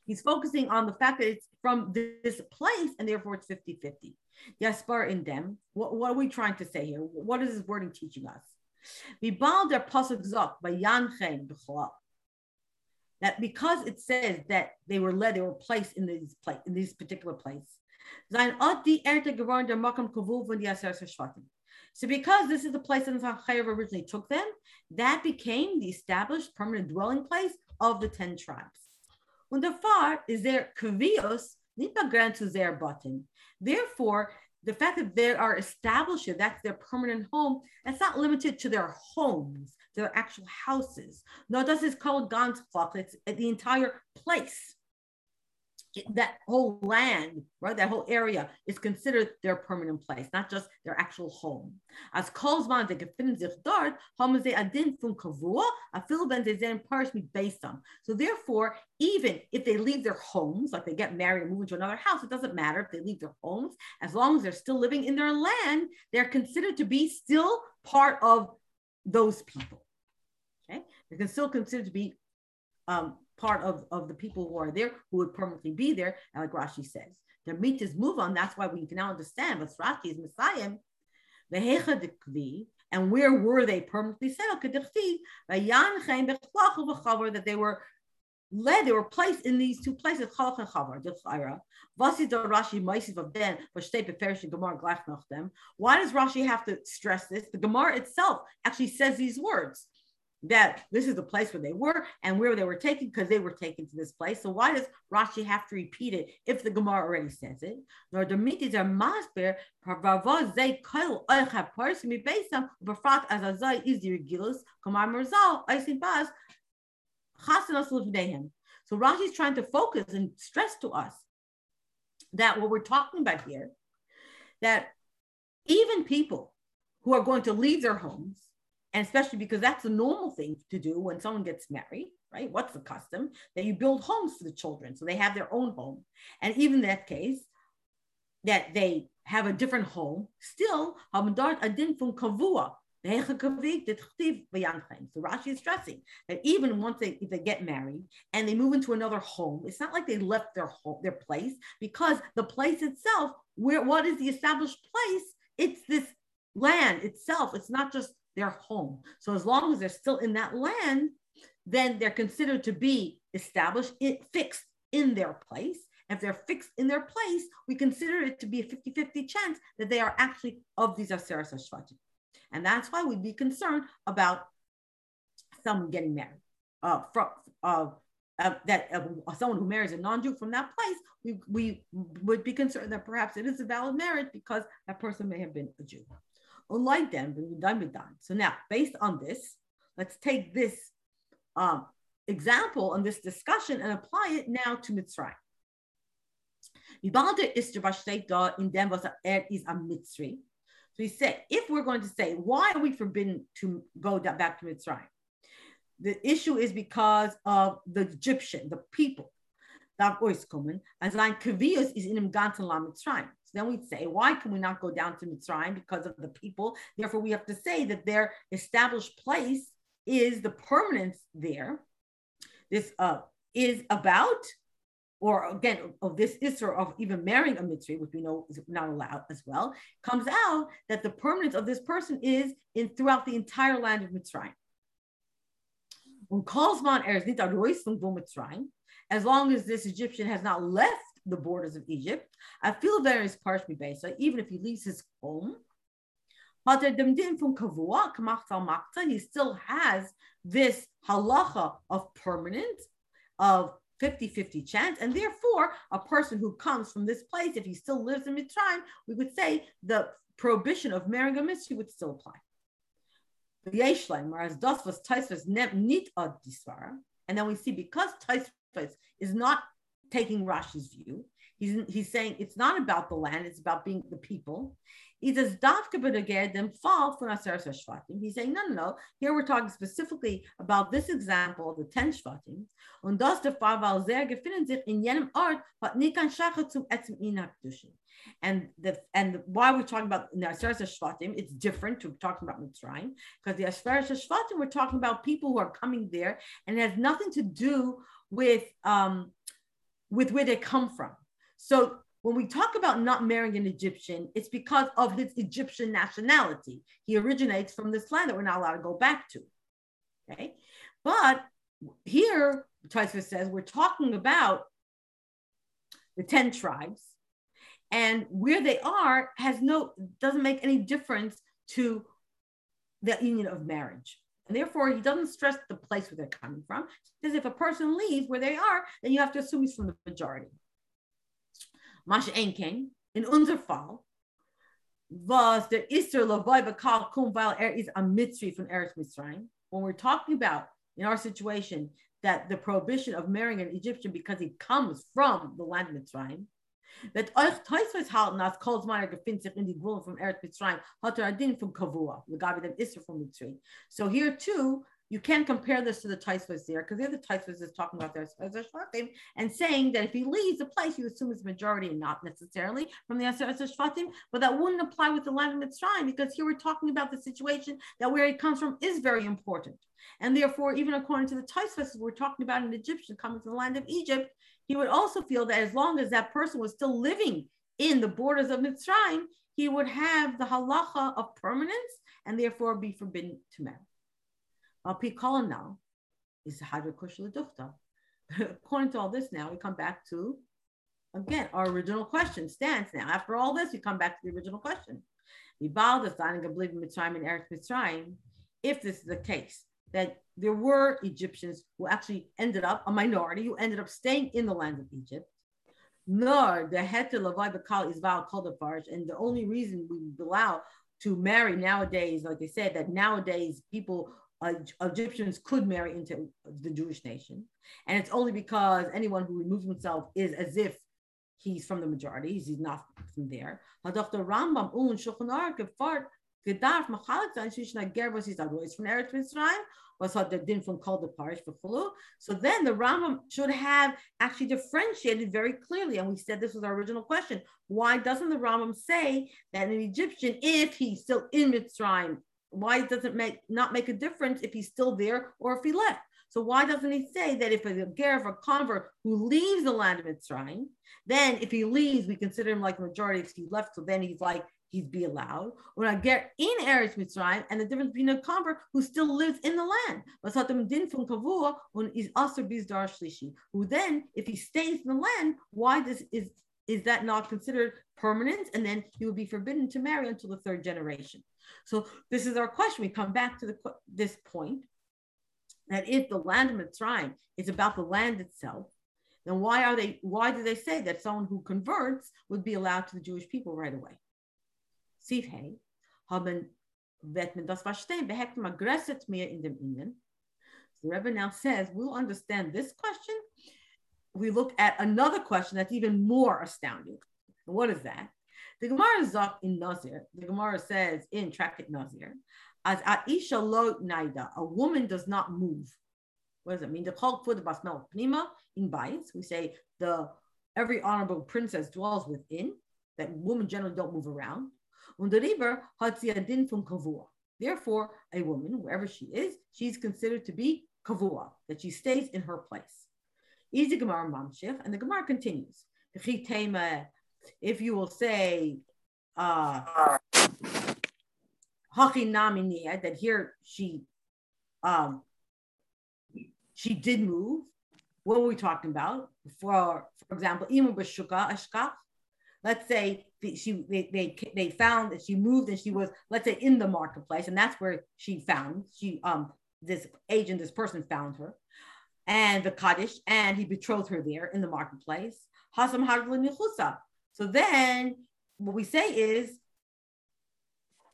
He's focusing on the fact that it's from this place, and therefore it's 50 50. Yaspar in them. What, what, are we trying to say here? What is this wording teaching us? By that because it says that they were led, they were placed in these place in these particular place. So because this is the place that Chayav originally took them, that became the established permanent dwelling place of the 10 tribes. When the far is there kavios, nipa to their button. Therefore, the fact that they are established, that's their permanent home, that's not limited to their homes their actual houses. Does this called Ganzflock, it's the entire place. That whole land, right? That whole area is considered their permanent place, not just their actual home. As Kolzman de gefinden sich dort, haben sie adin von kavua, a fil ben sie sind parish based on. So therefore, even if they leave their homes, like they get married and move into another house, it doesn't matter if they leave their homes, as long as they're still living in their land, they're considered to be still part of those people. Okay, they can still consider to be um, part of, of the people who are there who would permanently be there. And like Rashi says, meat is move on. That's why we can now understand what Rashi is Messiah. And where were they permanently settled? That they were led, they were placed in these two places, Chalach and Rashi of. Why does Rashi have to stress this? The Gemara itself actually says these words that this is the place where they were and where they were taken because they were taken to this place. So why does Rashi have to repeat it if the Gemara already says it? Nor the mitis are masber parvavos they kail oicha parsi mi beisam befrat as azai is the regilus kamar merzal aisin bas chasanos levnehem. So Rashi is trying to focus and stress to us that what we're talking about here, that even people who are going to leave their homes and especially because that's a normal thing to do when someone gets married, right? What's the custom? That you build homes for the children so they have their own home. And even that case, that they have a different home, still, from. So Rashi is stressing that even once they, if they get married and they move into another home, it's not like they left their home, their place, because the place itself, where what is the established place? It's this land itself. It's not just their home. So as long as they're still in that land, then they're considered to be established, fixed in their place. If they're fixed in their place, we consider it to be a 50 50 chance that they are actually of these Aseras Hashvatim. And that's why we'd be concerned about someone getting married. Uh, from, uh, uh, that uh, someone who marries a non-Jew from that place, we, we would be concerned that perhaps it is a valid marriage because that person may have been a Jew unlike them, when we're done with. So now, based on this, let's take this um, example and this discussion and apply it now to Mitzrayim. So he said, if we're going to say, why are we forbidden to go back to Mitzrayim? The issue is because of the Egyptian, the people. That voice coming as Kavius is in Gantan Mitzrayim. So then we'd say, why can we not go down to Mitzrayim because of the people? Therefore, we have to say that their established place is the permanence there. This uh, is about, or again, of this Isra of even marrying a Mitzri, which we know is not allowed as well, comes out that the permanence of this person is in throughout the entire land of Mitzrayim. When Kalsman Erz Mitzrayim, as long as this Egyptian has not left the borders of Egypt. I feel very partially based. So even if he leaves his home, he still has this halacha of permanent, of 50-50 chance. And therefore, a person who comes from this place, if he still lives in Mitzrayim, we would say the prohibition of marrying a mitzvah would still apply. Whereas das was and then we see because Tosfos is not taking Rashi's view. He's, he's saying it's not about the land, it's about being the people. He says, He's saying, no, no, no. Here we're talking specifically about this example the 10 Shvatim. And the and why we're talking about the Shvatim, it's different to talking about Mitzrayim, because the Aseret Shvatim, we're talking about people who are coming there, and it has nothing to do with um, with where they come from. So when we talk about not marrying an Egyptian, it's because of his Egyptian nationality. He originates from this land that we're not allowed to go back to. Okay. But here, Taisva says we're talking about the 10 tribes, and where they are has no doesn't make any difference to the union of marriage. And therefore, he doesn't stress the place where they're coming from. Because if a person leaves where they are, then you have to assume he's from the majority. Masha Enken, in unser Fall, was der Isser Lavoi Bakal Kum weil er is a Mitzri from Eretz Mitzrayim. When we're talking about in our situation that the prohibition of marrying an Egyptian because he comes from the land of Mitzrayim, that euch Teusfers halten als Kolsmeier gefindt sich in die Gwullen from Eretz Mitzrayim, hat er adin from Kavua, the Gabi dem Isser from Mitzrayim. So here too, you can't compare this to the Tosfos there because the Tosfos is talking about their Shvatim and saying that if he leaves the place, you assume it's majority and not necessarily from the Shvatim, but that wouldn't apply with the land of Mitzrayim because here we're talking about the situation that where he comes from is very important. And therefore, even according to the Tosfos, we're talking about an Egyptian coming from the land of Egypt, he would also feel that as long as that person was still living in the borders of Mitzrayim, he would have the halacha of permanence and therefore be forbidden to marry. Al now is Hadrakush Leduchta. [laughs] According to all this, now we come back to again our original question stands now. After all this, we come back to the original question. If this is the case, that there were Egyptians who actually ended up, a minority who ended up staying in the land of Egypt, nor the heter lavai bakal is val and the only reason we allow to marry nowadays, like I said, that nowadays people uh, Egyptians could marry into the Jewish nation. And it's only because anyone who removes himself is as if he's from the majority, he's not from there. Dr. Rambam un Shulchan Aruch gedarf machalik zwischen der Ger, was ist Arois von Eretz Mitzrayim, was hat der Din von Kol the Parish for Chulu. So then the Rambam should have actually differentiated very clearly. And we said this was our original question. Why doesn't the Rambam say that an Egyptian, if he's still in Mitzrayim, why does it make not make a difference if he's still there or if he left? So why doesn't he say that if a ger, a convert who leaves the land of Mitzrayim, then if he leaves, we consider him like a majority if he left. So then he's like he'd be allowed. When I get in Eretz Mitzrayim, and the difference between a convert who still lives in the land, who then, if he stays in the land, why does is is that not considered permanent? And then he would be forbidden to marry until the third generation. So this is our question. We come back to the, this point that if the land of Mitzrayim is about the land itself, then why are they? Why do they say that someone who converts would be allowed to the Jewish people right away? Sivhei haben wird man das verstehen, behekt man aggressiert mehr in dem Innen. The Rebbe now says we'll understand this question. We look at another question that's even more astounding. What is that? The Gemara Zok in Nazir, the Gemara says in Tractate Nazir, as Aisha lo naida, a woman does not move. What does it mean? The call for the basmel pnima in bites. We say the every honorable princess dwells within. That women generally don't move around. Und der River hat sie din from kavua. Therefore, a woman, wherever she is, she's considered to be kavua, that she stays in her place. Easy Gemara Mamshich, and the Gemara continues if you will say uh that here she um she did move. What were we talking about? For for example, let's say she they, they they found that she moved and she was let's say in the marketplace and that's where she found she um this agent this person found her and the kaddish and he betrothed her there in the marketplace hasam so then what we say is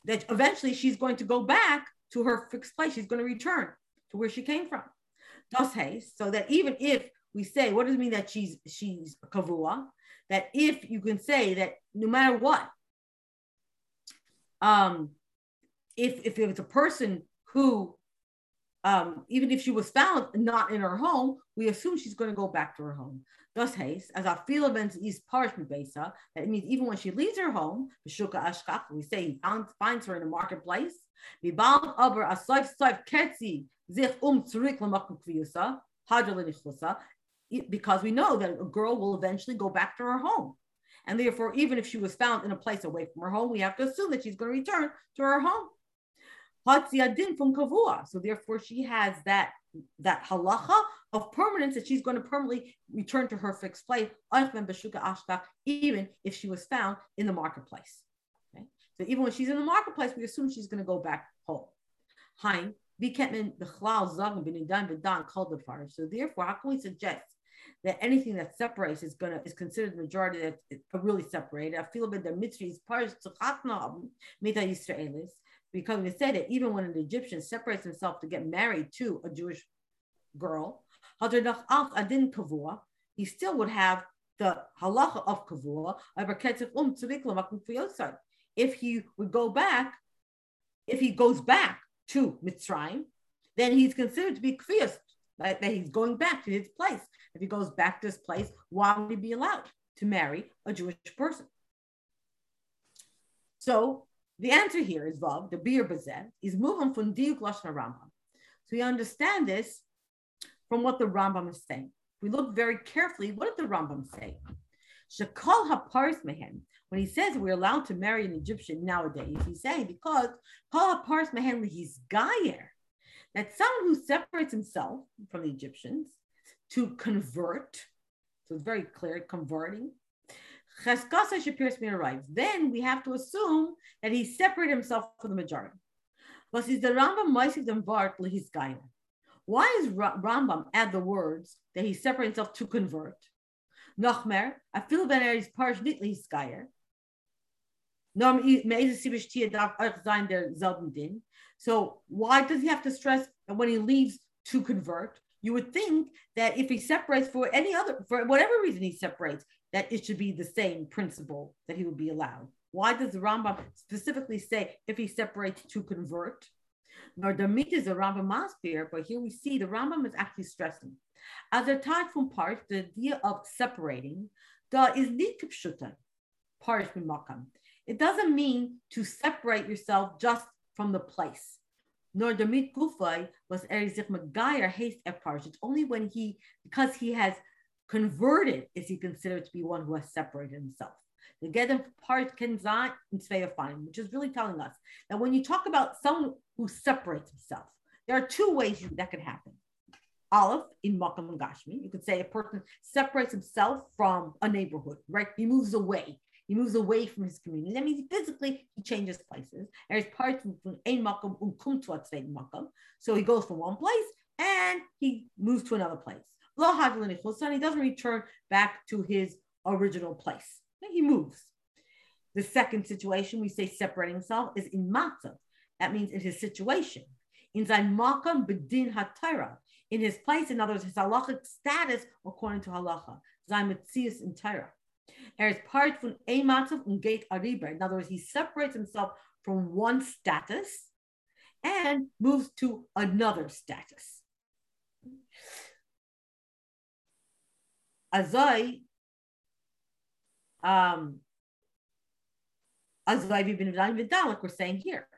that eventually she's going to go back to her fixed place. She's going to return to where she came from. Thus, so that even if we say, what does it mean that she's she's kavua? That if you can say that no matter what, um, if if it's a person who, um, even if she was found not in her home, we assume she's going to go back to her home. Thus haste, as our feel events is parchment besa, that means even when she leaves her home, we say he finds, finds her in the marketplace. Because we know that a girl will eventually go back to her home. And therefore, even if she was found in a place away from her home, we have to assume that she's going to return to her home. from kavua. So therefore, she has that that halacha of permanence that she's going to permanently return to her fixed place, even if she was found in the marketplace. Okay? So even when she's in the marketplace, we assume she's going to go back home. Hein, so therefore, how can we suggest that anything that separates is gonna is considered the majority that is really separated? I feel that the mitzvah is part Israelis because we said that even when an Egyptian separates himself to get married to a Jewish girl, he still would have the halacha of kavua. Um if he would go back, if he goes back to Mitzrayim, then he's considered to be kfiyas, right? that he's going back to his place. If he goes back to his place, why would he be allowed to marry a Jewish person? So the answer here is Vav, the beer bazet, is moving from Diuk Lashon Rambam. So you understand this from what the Rambam is saying. We look very carefully, what did the Rambam say? Shakal hapars mehen. When he says we're allowed to marry an Egyptian nowadays, he's saying because kol hapars mehen he's gayer. That someone who separates himself from the Egyptians to convert, so it's very clear, converting. Cheskasa Shapiris arrives. Then we have to assume that he separated himself from the majority. But is the Rambam Maisiv them Vart his Why is Rambam add the words that he separated himself to convert? Nochmer, I feel ben er is parish nitli his meise sibishtia darf din. So why does he have to stress that when he leaves to convert? You would think that if he separates for any other, for whatever reason he separates, that it should be the same principle that he would be allowed. Why does the Rambam specifically say if he separates to convert? Nor the meat is a Rambam Maspir, but here we see the Rambam is actually stressing. As a type from part, the idea of separating, the is nikipshuta, part makam. It doesn't mean to separate yourself just from the place. Nor the mit gufay was erizich magayer haste eparish. It's only when he, because he has converted, is he considered to be one who has separated himself. The Gedem part can in Sveafine, which is really telling us that when you talk about someone who separates himself, there are two ways that could happen. Aleph in Makam Gashmi, you could say a person separates himself from a neighborhood, right? He moves away. He moves away from his community. That means physically he changes places. And it's part from ein makam um to makam. So he goes from one place and he moves to another place. And he doesn't return back to his original place. He moves. The second situation we say separating himself is in matzah. That means in his situation. In sein makam bedin hatayra. In his place, in other words, his halachic status according to halacha. Sein metzius in Torah. Er is part from a matzav and gate ariber. In other words, he separates himself from one status and moves to another status. Azai, um, Azai bin like we're saying here.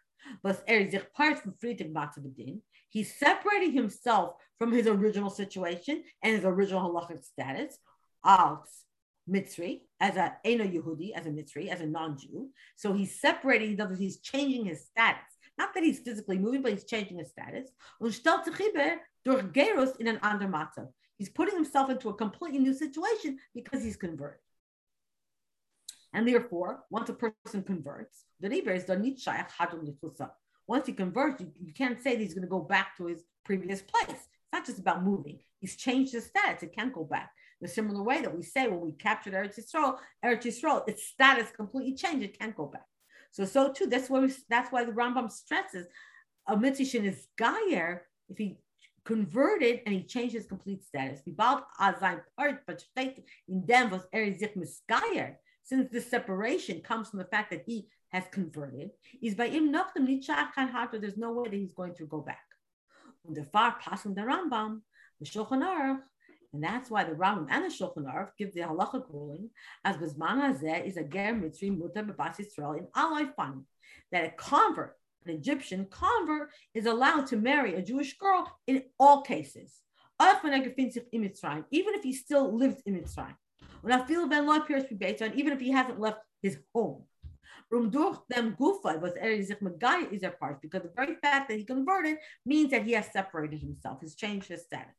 But er sich part from Friedrich Matzabedin. He's separating himself from his original situation and his original halachic status. Als Mitzri, as a Eno Yehudi, as a Mitzri, as a non-Jew. So he's separating, in other words, he's changing his status. Not that he's physically moving, but he's changing his status. Durch in an. He's putting himself into a completely new situation because he's converted. And therefore, once a person converts, the Riber is Once he converts, you, you can't say that he's going to go back to his previous place. It's not just about moving. He's changed his status. It can't go back. The similar way that we say when we captured Eretz Yisrael, Eretz Yisrael, its status completely changed. It can't go back. So, so too, that's why we, that's why the Rambam stresses a mitzvah is gayer if he converted and he changed his complete status. Since the separation comes from the fact that he has converted, is by im nochem nitzach There's no way that he's going to go back. The far passing the Rambam, the Shulchan Aruch, and that's why the Rambam and the Shulchan Aruch give the halachic ruling as Bizman Hazeh is a ger mitzri mutar b'bas Yisrael in alay fun that a convert, an Egyptian convert, is allowed to marry a Jewish girl in all cases. Even if he still lives in Mitzrayim. Even if he hasn't left his home. Them gufa was is a part because the very fact that he converted means that he has separated himself, has changed his status.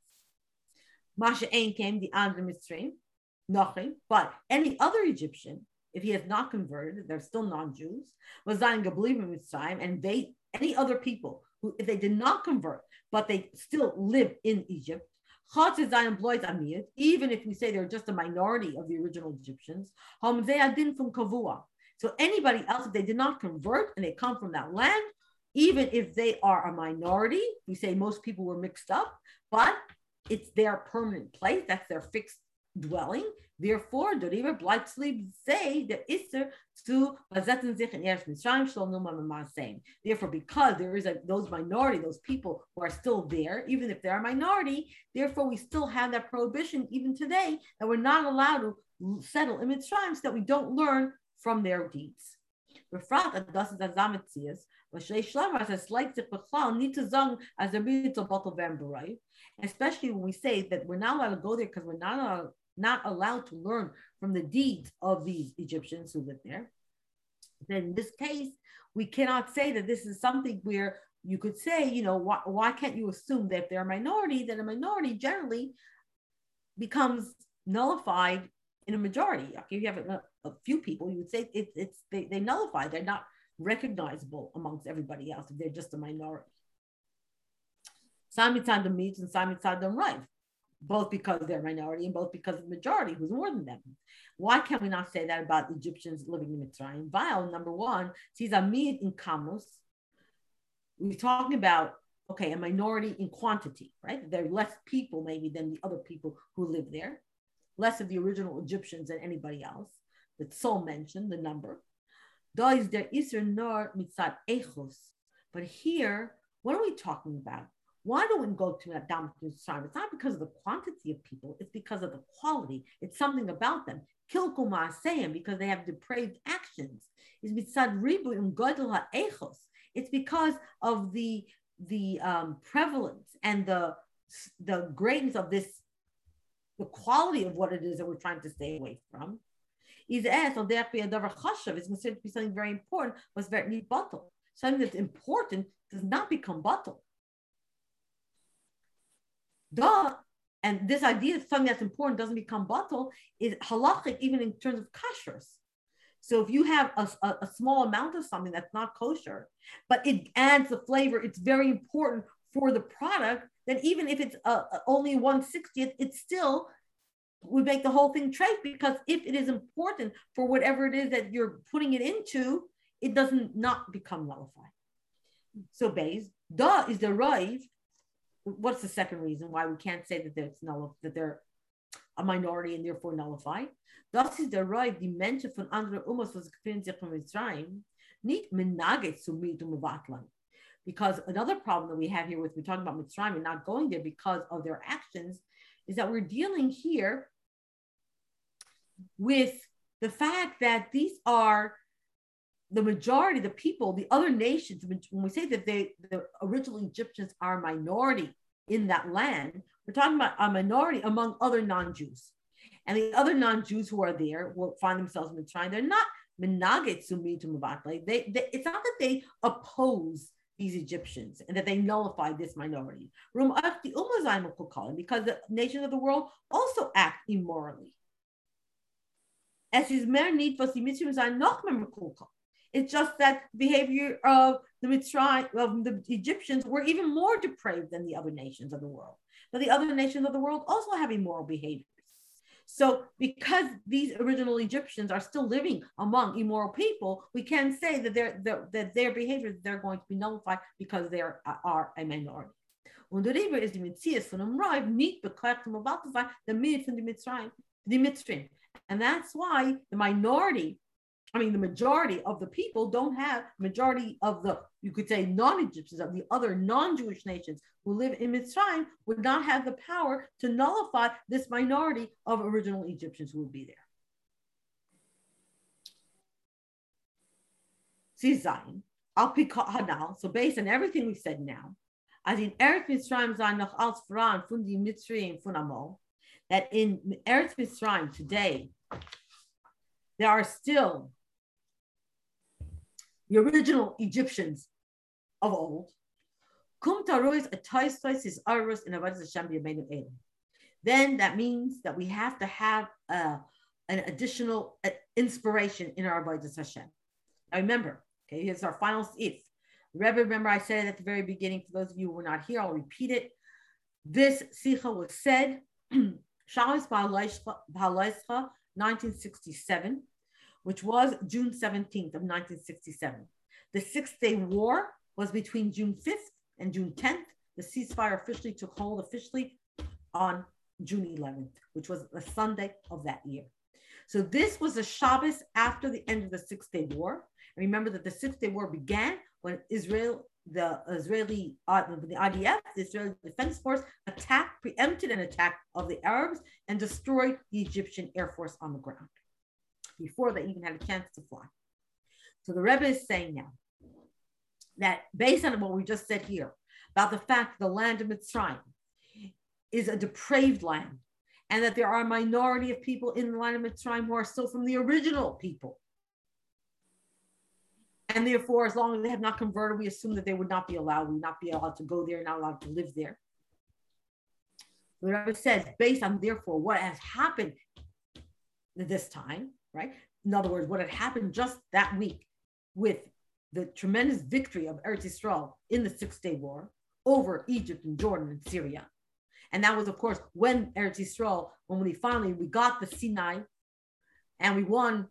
Masha Ain came the Andra Mitzrayim, nothing, but any other Egyptian, if he has not converted, they're still non-Jews, was Zayin Gablim Mitzrayim, and they any other people who if they did not convert, but they still live in Egypt, even if we say they're just a minority of the original Egyptians, from Kavua. So anybody else, if they did not convert and they come from that land, even if they are a minority, we say most people were mixed up, but it's their permanent place. That's their fixed dwelling. Therefore, the river Bleibslieb say the Isser to Mitzrayim Numa Therefore, because there is a, those minority, those people who are still there, even if they're a minority, therefore we still have that prohibition even today that we're not allowed to settle in Mitzrayim so that we don't learn from their deeds. Bietet zu Bottle right? Especially when we say that we're not allowed to go there because we're not allowed not allowed to learn from the deeds of these Egyptians who lived there, then in this case, we cannot say that this is something where you could say, you know, why, why can't you assume that if they're a minority, that a minority generally becomes nullified in a majority? If you have a, a few people, you would say it, it's they, they nullify, they're not recognizable amongst everybody else if they're just a minority. Sami Tzadam meets and Sami Tzadam right both because they're minority and both because of the majority who's more than them. Why can we not say that about Egyptians living in Mitzrayim? Vile, number one, sees Amid in Kamus. We're talking about, okay, a minority in quantity, right? There are less people maybe than the other people who live there, less of the original Egyptians than anybody else. That's so mentioned, the number. But here, what are we talking about? Why do we go to Adam Mitzrayim? It's not because of the quantity of people, it's because of the quality. It's something about them. Kilku Ma'aseyim, because they have depraved actions. Is mitzad ribu im godel. It's because of the the um, prevalence and the the greatness of this, the quality of what it is that we're trying to stay away from. Is there be a davar chashav. It's considered to be something very important. Was very bottle. Something that's important does not become. Duh. And this idea of something that's important doesn't become bottle is halachic even in terms of kashrus. So if you have a, a, a, small amount of something that's not kosher, but it adds the flavor, it's very important for the product, then even if it's uh, only 160th, it's still would make the whole thing trade because if it is important for whatever it is that you're putting it into, it doesn't not become nullified. So base, duh is the rive what's the second reason why we can't say that there's null that they're a minority and therefore nullified? Das ist der Roi, die Menschen von anderen Umos, was befinden sich von Mitzrayim, nicht menaget zu mit Because another problem that we have here with we're talking about Mitzrayim and not going there because of their actions is that we're dealing here with the fact that these are the majority, the people, the other nations, when we say that they, the original Egyptians are a minority in that land, we're talking about a minority among other non-Jews. And the other non-Jews who are there will find themselves in Mitzrayim. They're not menaget to They, they, it's not that they oppose these Egyptians and that they nullify this minority. Because the nations of the world also act immorally. As is mer need for the Mitzrayim noch mehr it's just that behavior of the Mitzrayim, of the Egyptians were even more depraved than the other nations of the world. But the other nations of the world also have immoral behaviors. So, because these original Egyptians are still living among immoral people, we can say that their, their that their behavior they're going to be nullified because they are, are a minority. Und der Rebbe ist die Metzies von einem Reib nicht beklärt, about to find the mid from the Mitzrayim, the Mitzrayim. And that's why the minority I mean, the majority of the people don't have majority of the, you could say, non-Egyptians of the other non-Jewish nations who live in Mitzrayim would not have the power to nullify this minority of original Egyptians who would be there. See Zion, Al Hanal. So based on everything we've said now, as in Eretz Mitzrayim sein noch als die Mitzrayim von Amol, that in Eretz Mitzrayim today, there are still the original Egyptians of old. Then that means that we have to have uh, an additional uh, inspiration in our avodas Hashem. Now remember, okay, here's our final if. Rebbe, remember I said it at the very beginning, for those of you who were not here, I'll repeat it. This sicha was said, [clears throat] Shalos 1967 which was June 17th of 1967. The Six Day War was between June 5th and June 10th. The ceasefire officially took hold officially on June 11th, which was the Sunday of that year. So this was a Shabbos after the end of the Six Day War. And remember that the Six Day War began when Israel, the Israeli, uh, the IDF, the Israeli Defense Force, attacked, preempted an attack of the Arabs and destroyed the Egyptian Air Force on the ground before they even had a chance to fly. So the Rebbe is saying now that based on what we just said here about the fact that the land of Mitzrayim is a depraved land and that there are a minority of people in the land of Mitzrayim who are still from the original people. And therefore, as long as they have not converted, we assume that they would not be allowed, would not be allowed to go there, not allowed to live there. The Rebbe says, based on therefore what has happened this time, right? In other words, what had happened just that week with the tremendous victory of Eretz Yisrael in the Six Day War over Egypt and Jordan and Syria. And that was, of course, when Eretz Yisrael, when we finally we got the Sinai, and we won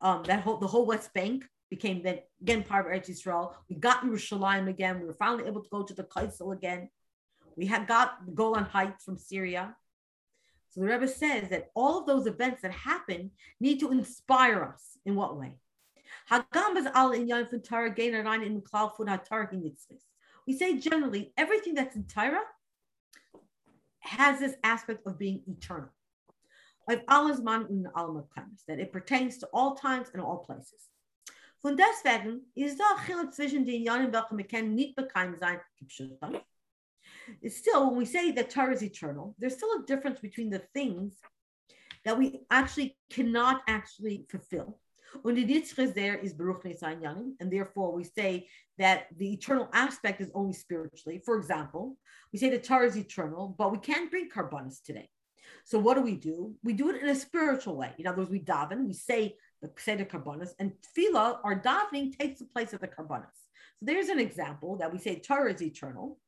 um, that whole the whole West Bank became then again part of Eretz Yisrael. We got Yerushalayim again. We were finally able to go to the Kosel again. We had got the Golan Heights from Syria. So the Rebbe says that all of those events that happen need to inspire us. In what way? We say generally everything that's in Torah has this aspect of being eternal. That it pertains to all times and all places. Von deswegen ist da Achille zwischen den Jahren, welche wir kennen, nicht bekannt sein, Still, when we say that Torah is eternal, there's still a difference between the things that we actually cannot actually fulfill. Und die Nitzre there is Baruch Yanim, and therefore we say that the eternal aspect is only spiritually. For example, we say the Torah is eternal, but we can't bring karbanis today. So what do we do? We do it in a spiritual way. In other words, we daven, we say the Seder Karbanis, and Tefillah, our davening, takes the place of the Karbanis. So there's an example that we say Torah is eternal.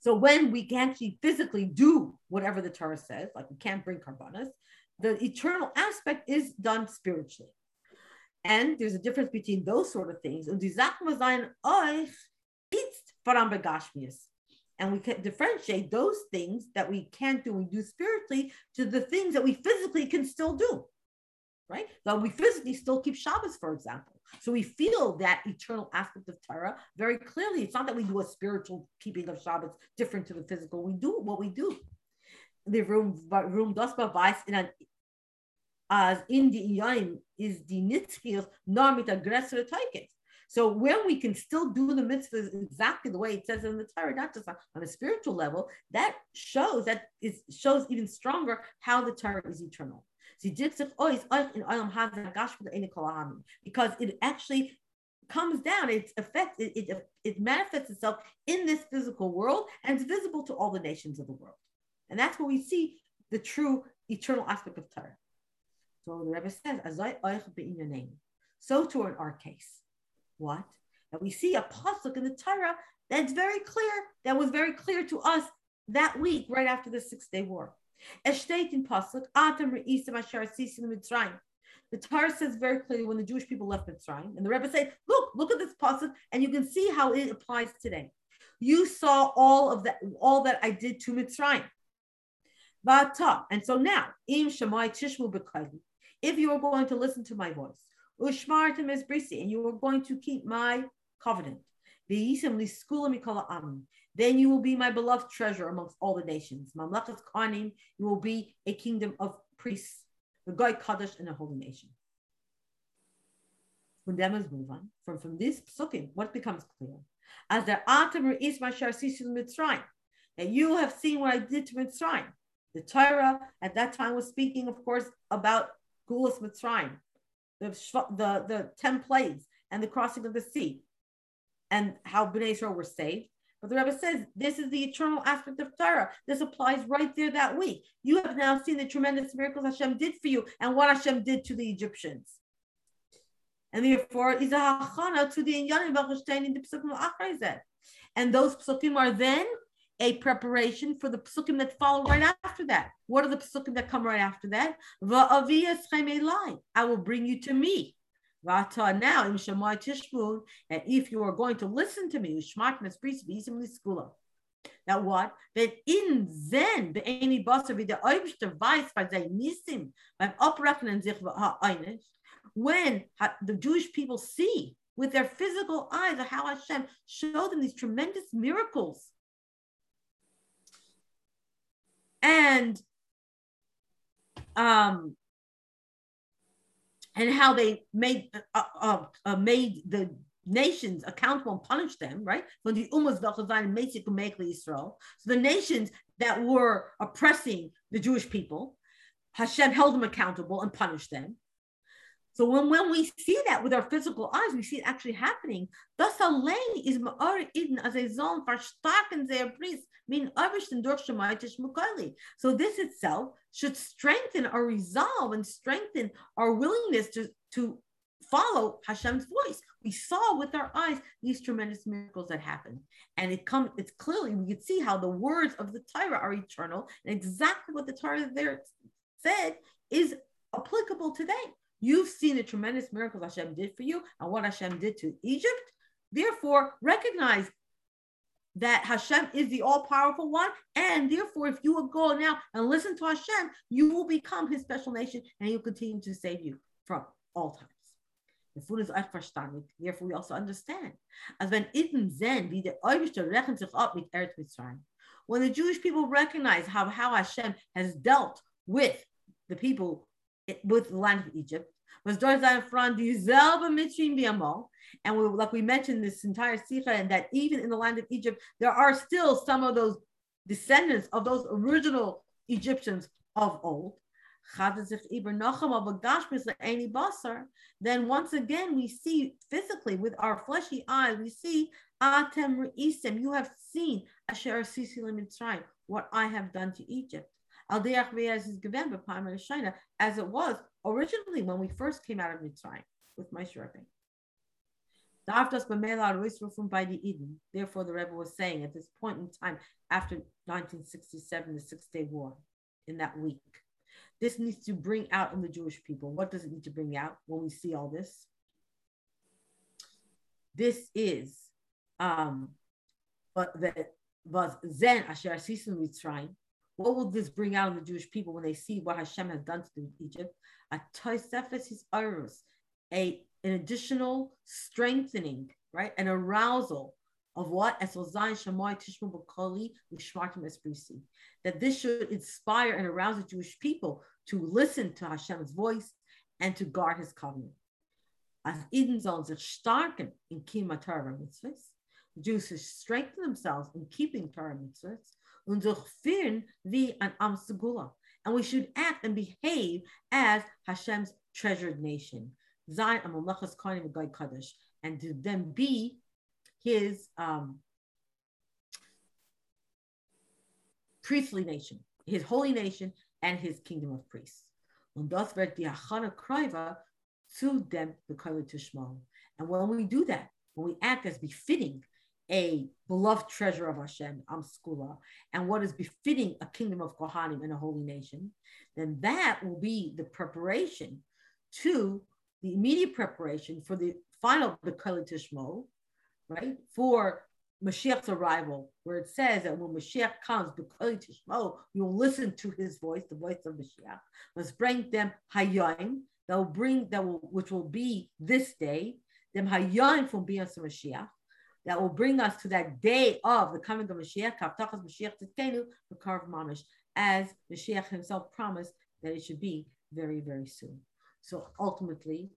So when we can actually physically do whatever the Torah says, like we can't bring Karbanis, the eternal aspect is done spiritually. And there's a difference between those sort of things. And we can differentiate those things that we can't do, we do spiritually, to the things that we physically can still do right? But we physically still keep Shabbos, for example. So we feel that eternal aspect of Torah very clearly. It's not that we do a spiritual keeping of Shabbos different to the physical. We do what we do. The room room das beweist in an as in the Yaim is the nitzkios nor mit aggressor taikes. So when we can still do the mitzvahs exactly the way it says in the Torah, not just on a spiritual level, that shows that it shows even stronger how the Torah is eternal. Because it actually comes down, its effect, it, it, it manifests itself in this physical world and it's visible to all the nations of the world. And that's where we see the true eternal aspect of Torah. So the Rebbe says, so too in our case. What? That we see a pasuk in the Torah that's very clear, that was very clear to us that week, right after the Six Day War. Es steht in Pasuk, Atam re'isim asher asisim Mitzrayim. The Torah says very clearly when the Jewish people left Mitzrayim, and the Rebbe say, look, look at this pasuk, and you can see how it applies today. You saw all of that, all that I did to Mitzrayim. Vata, and so now, im shamai tishmu if you are going to listen to my voice, ushmartim es brisi, and you are going to keep my covenant, then you will be my beloved treasure amongst all the nations. Mamlachat Kanim, you will be a kingdom of priests, the Goy Kaddish, and a holy nation. When demos move on from, from this psukim, what becomes clear? As the Atam is my Mitzrayim, that you have seen what I did to Mitzrayim. The Torah at that time was speaking, of course, about Geulas Mitzrayim, the, the, the 10 plagues and the crossing of the sea, and how Bnei Israel were saved. But the Rebbe says this is the eternal aspect of Torah. This applies right there that week. You have now seen the tremendous miracles Hashem did for you and what Hashem did to the Egyptians. And therefore, is a hachana to the inyanim in the psukim Akraj. And those psukim are then a preparation for the psukim that follow right after that. What are the psukim that come right after that? I will bring you to me. Vata now im shamai tishmun, and if you are going to listen to me, ushmat mespris v'izim that what? That in Zen, the Eini Basar, der Oibster weiß bei seinen Nisim, beim Abrechnen sich einig, when the Jewish people see with their physical eyes how Hashem showed them these tremendous miracles. And um and how they made uh, uh, uh, made the nations accountable and punish them, right? When the umas Israel. So the nations that were oppressing the Jewish people, Hashem held them accountable and punished them. So when, when we see that with our physical eyes, we see it actually happening. Thus, Das allein is ma'ar iden as a zone zon their priest, mean So this itself should strengthen our resolve and strengthen our willingness to, to follow Hashem's voice. We saw with our eyes these tremendous miracles that happened. And it comes, it's clearly, we can see how the words of the Torah are eternal. And exactly what the Torah there said is applicable today. You've seen the tremendous miracles Hashem did for you and what Hashem did to Egypt. Therefore, recognize that Hashem is the all powerful one. And therefore, if you will go now and listen to Hashem, you will become his special nation and he'll continue to save you from all times. The food is verstandig. Therefore, we also understand. As when Iden Zen. When the Jewish people recognize how, how Hashem has dealt with the people with the land of Egypt, was dort from dieselbe Mitzrayim Biamol. And we, like we mentioned this entire Sikha, and that even in the land of Egypt, there are still some of those descendants of those original Egyptians of old then once again we see physically with our fleshy eye, we see Atem Re'isim, you have seen Asher Mitzrayim, what I have done to Egypt. As it was originally when we first came out of Mitzrayim with my Rebbe. Therefore, the Rebbe was saying at this point in time after 1967, the Six Day War, in that week, this needs to bring out in the Jewish people. What does it need to bring out when we see all this? This is um but that was Zen Asher Sisim Mitzrayim. What will this bring out in the Jewish people when they see what Hashem has done to Egypt? A Toisefes Iris, a an additional strengthening, right? An arousal of what? That this should inspire and arouse the Jewish people to listen to Hashem's voice and to guard his covenant. As Eden sollen sich starken in Kima Torah mitzvahs, the Jews should strengthen themselves in keeping Torah mitzvahs, And we should act and behave as Hashem's treasured nation. And to then be his um, priestly nation, his holy nation, and his kingdom of priests. And when we do that, when we act as befitting a beloved treasure of Hashem, Amskula, and what is befitting a kingdom of Kohanim and a holy nation, then that will be the preparation to the immediate preparation for the final Bekali Tishmo, right? For Mashiach's arrival, where it says that when Mashiach comes, you'll listen to his voice, the voice of Mashiach. Must bring them hayayim, that will bring that will which will be this day, them hayayim from Biyas Mashiach, that will bring us to that day of the coming of Mashiach, Kavtachas Mashiach Tzidkenu, the Karv Mamish, as Mashiach himself promised that it should be very, very soon. So ultimately,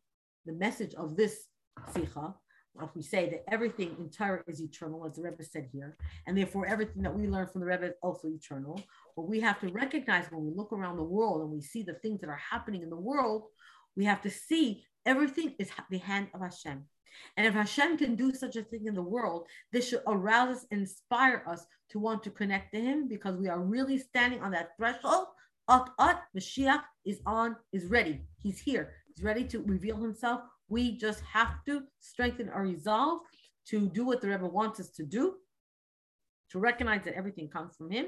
the message of this Sikha if we say that everything in Torah is eternal, as the Rebbe said here, and therefore everything that we learn from the Rebbe is also eternal, but we have to recognize when we look around the world and we see the things that are happening in the world, we have to see everything is the hand of Hashem. And if Hashem can do such a thing in the world, this should arouse us, inspire us to want to connect to Him because we are really standing on that threshold. At at Mashiach is on, is ready. He's here. He's ready to reveal Himself we just have to strengthen our resolve to do what the Rebbe wants us to do, to recognize that everything comes from him,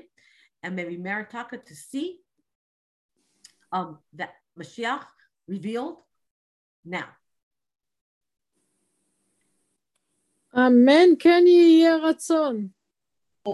and maybe Meritaka to see um, that Mashiach revealed now. Amen. כן יהיה רצון. Oh,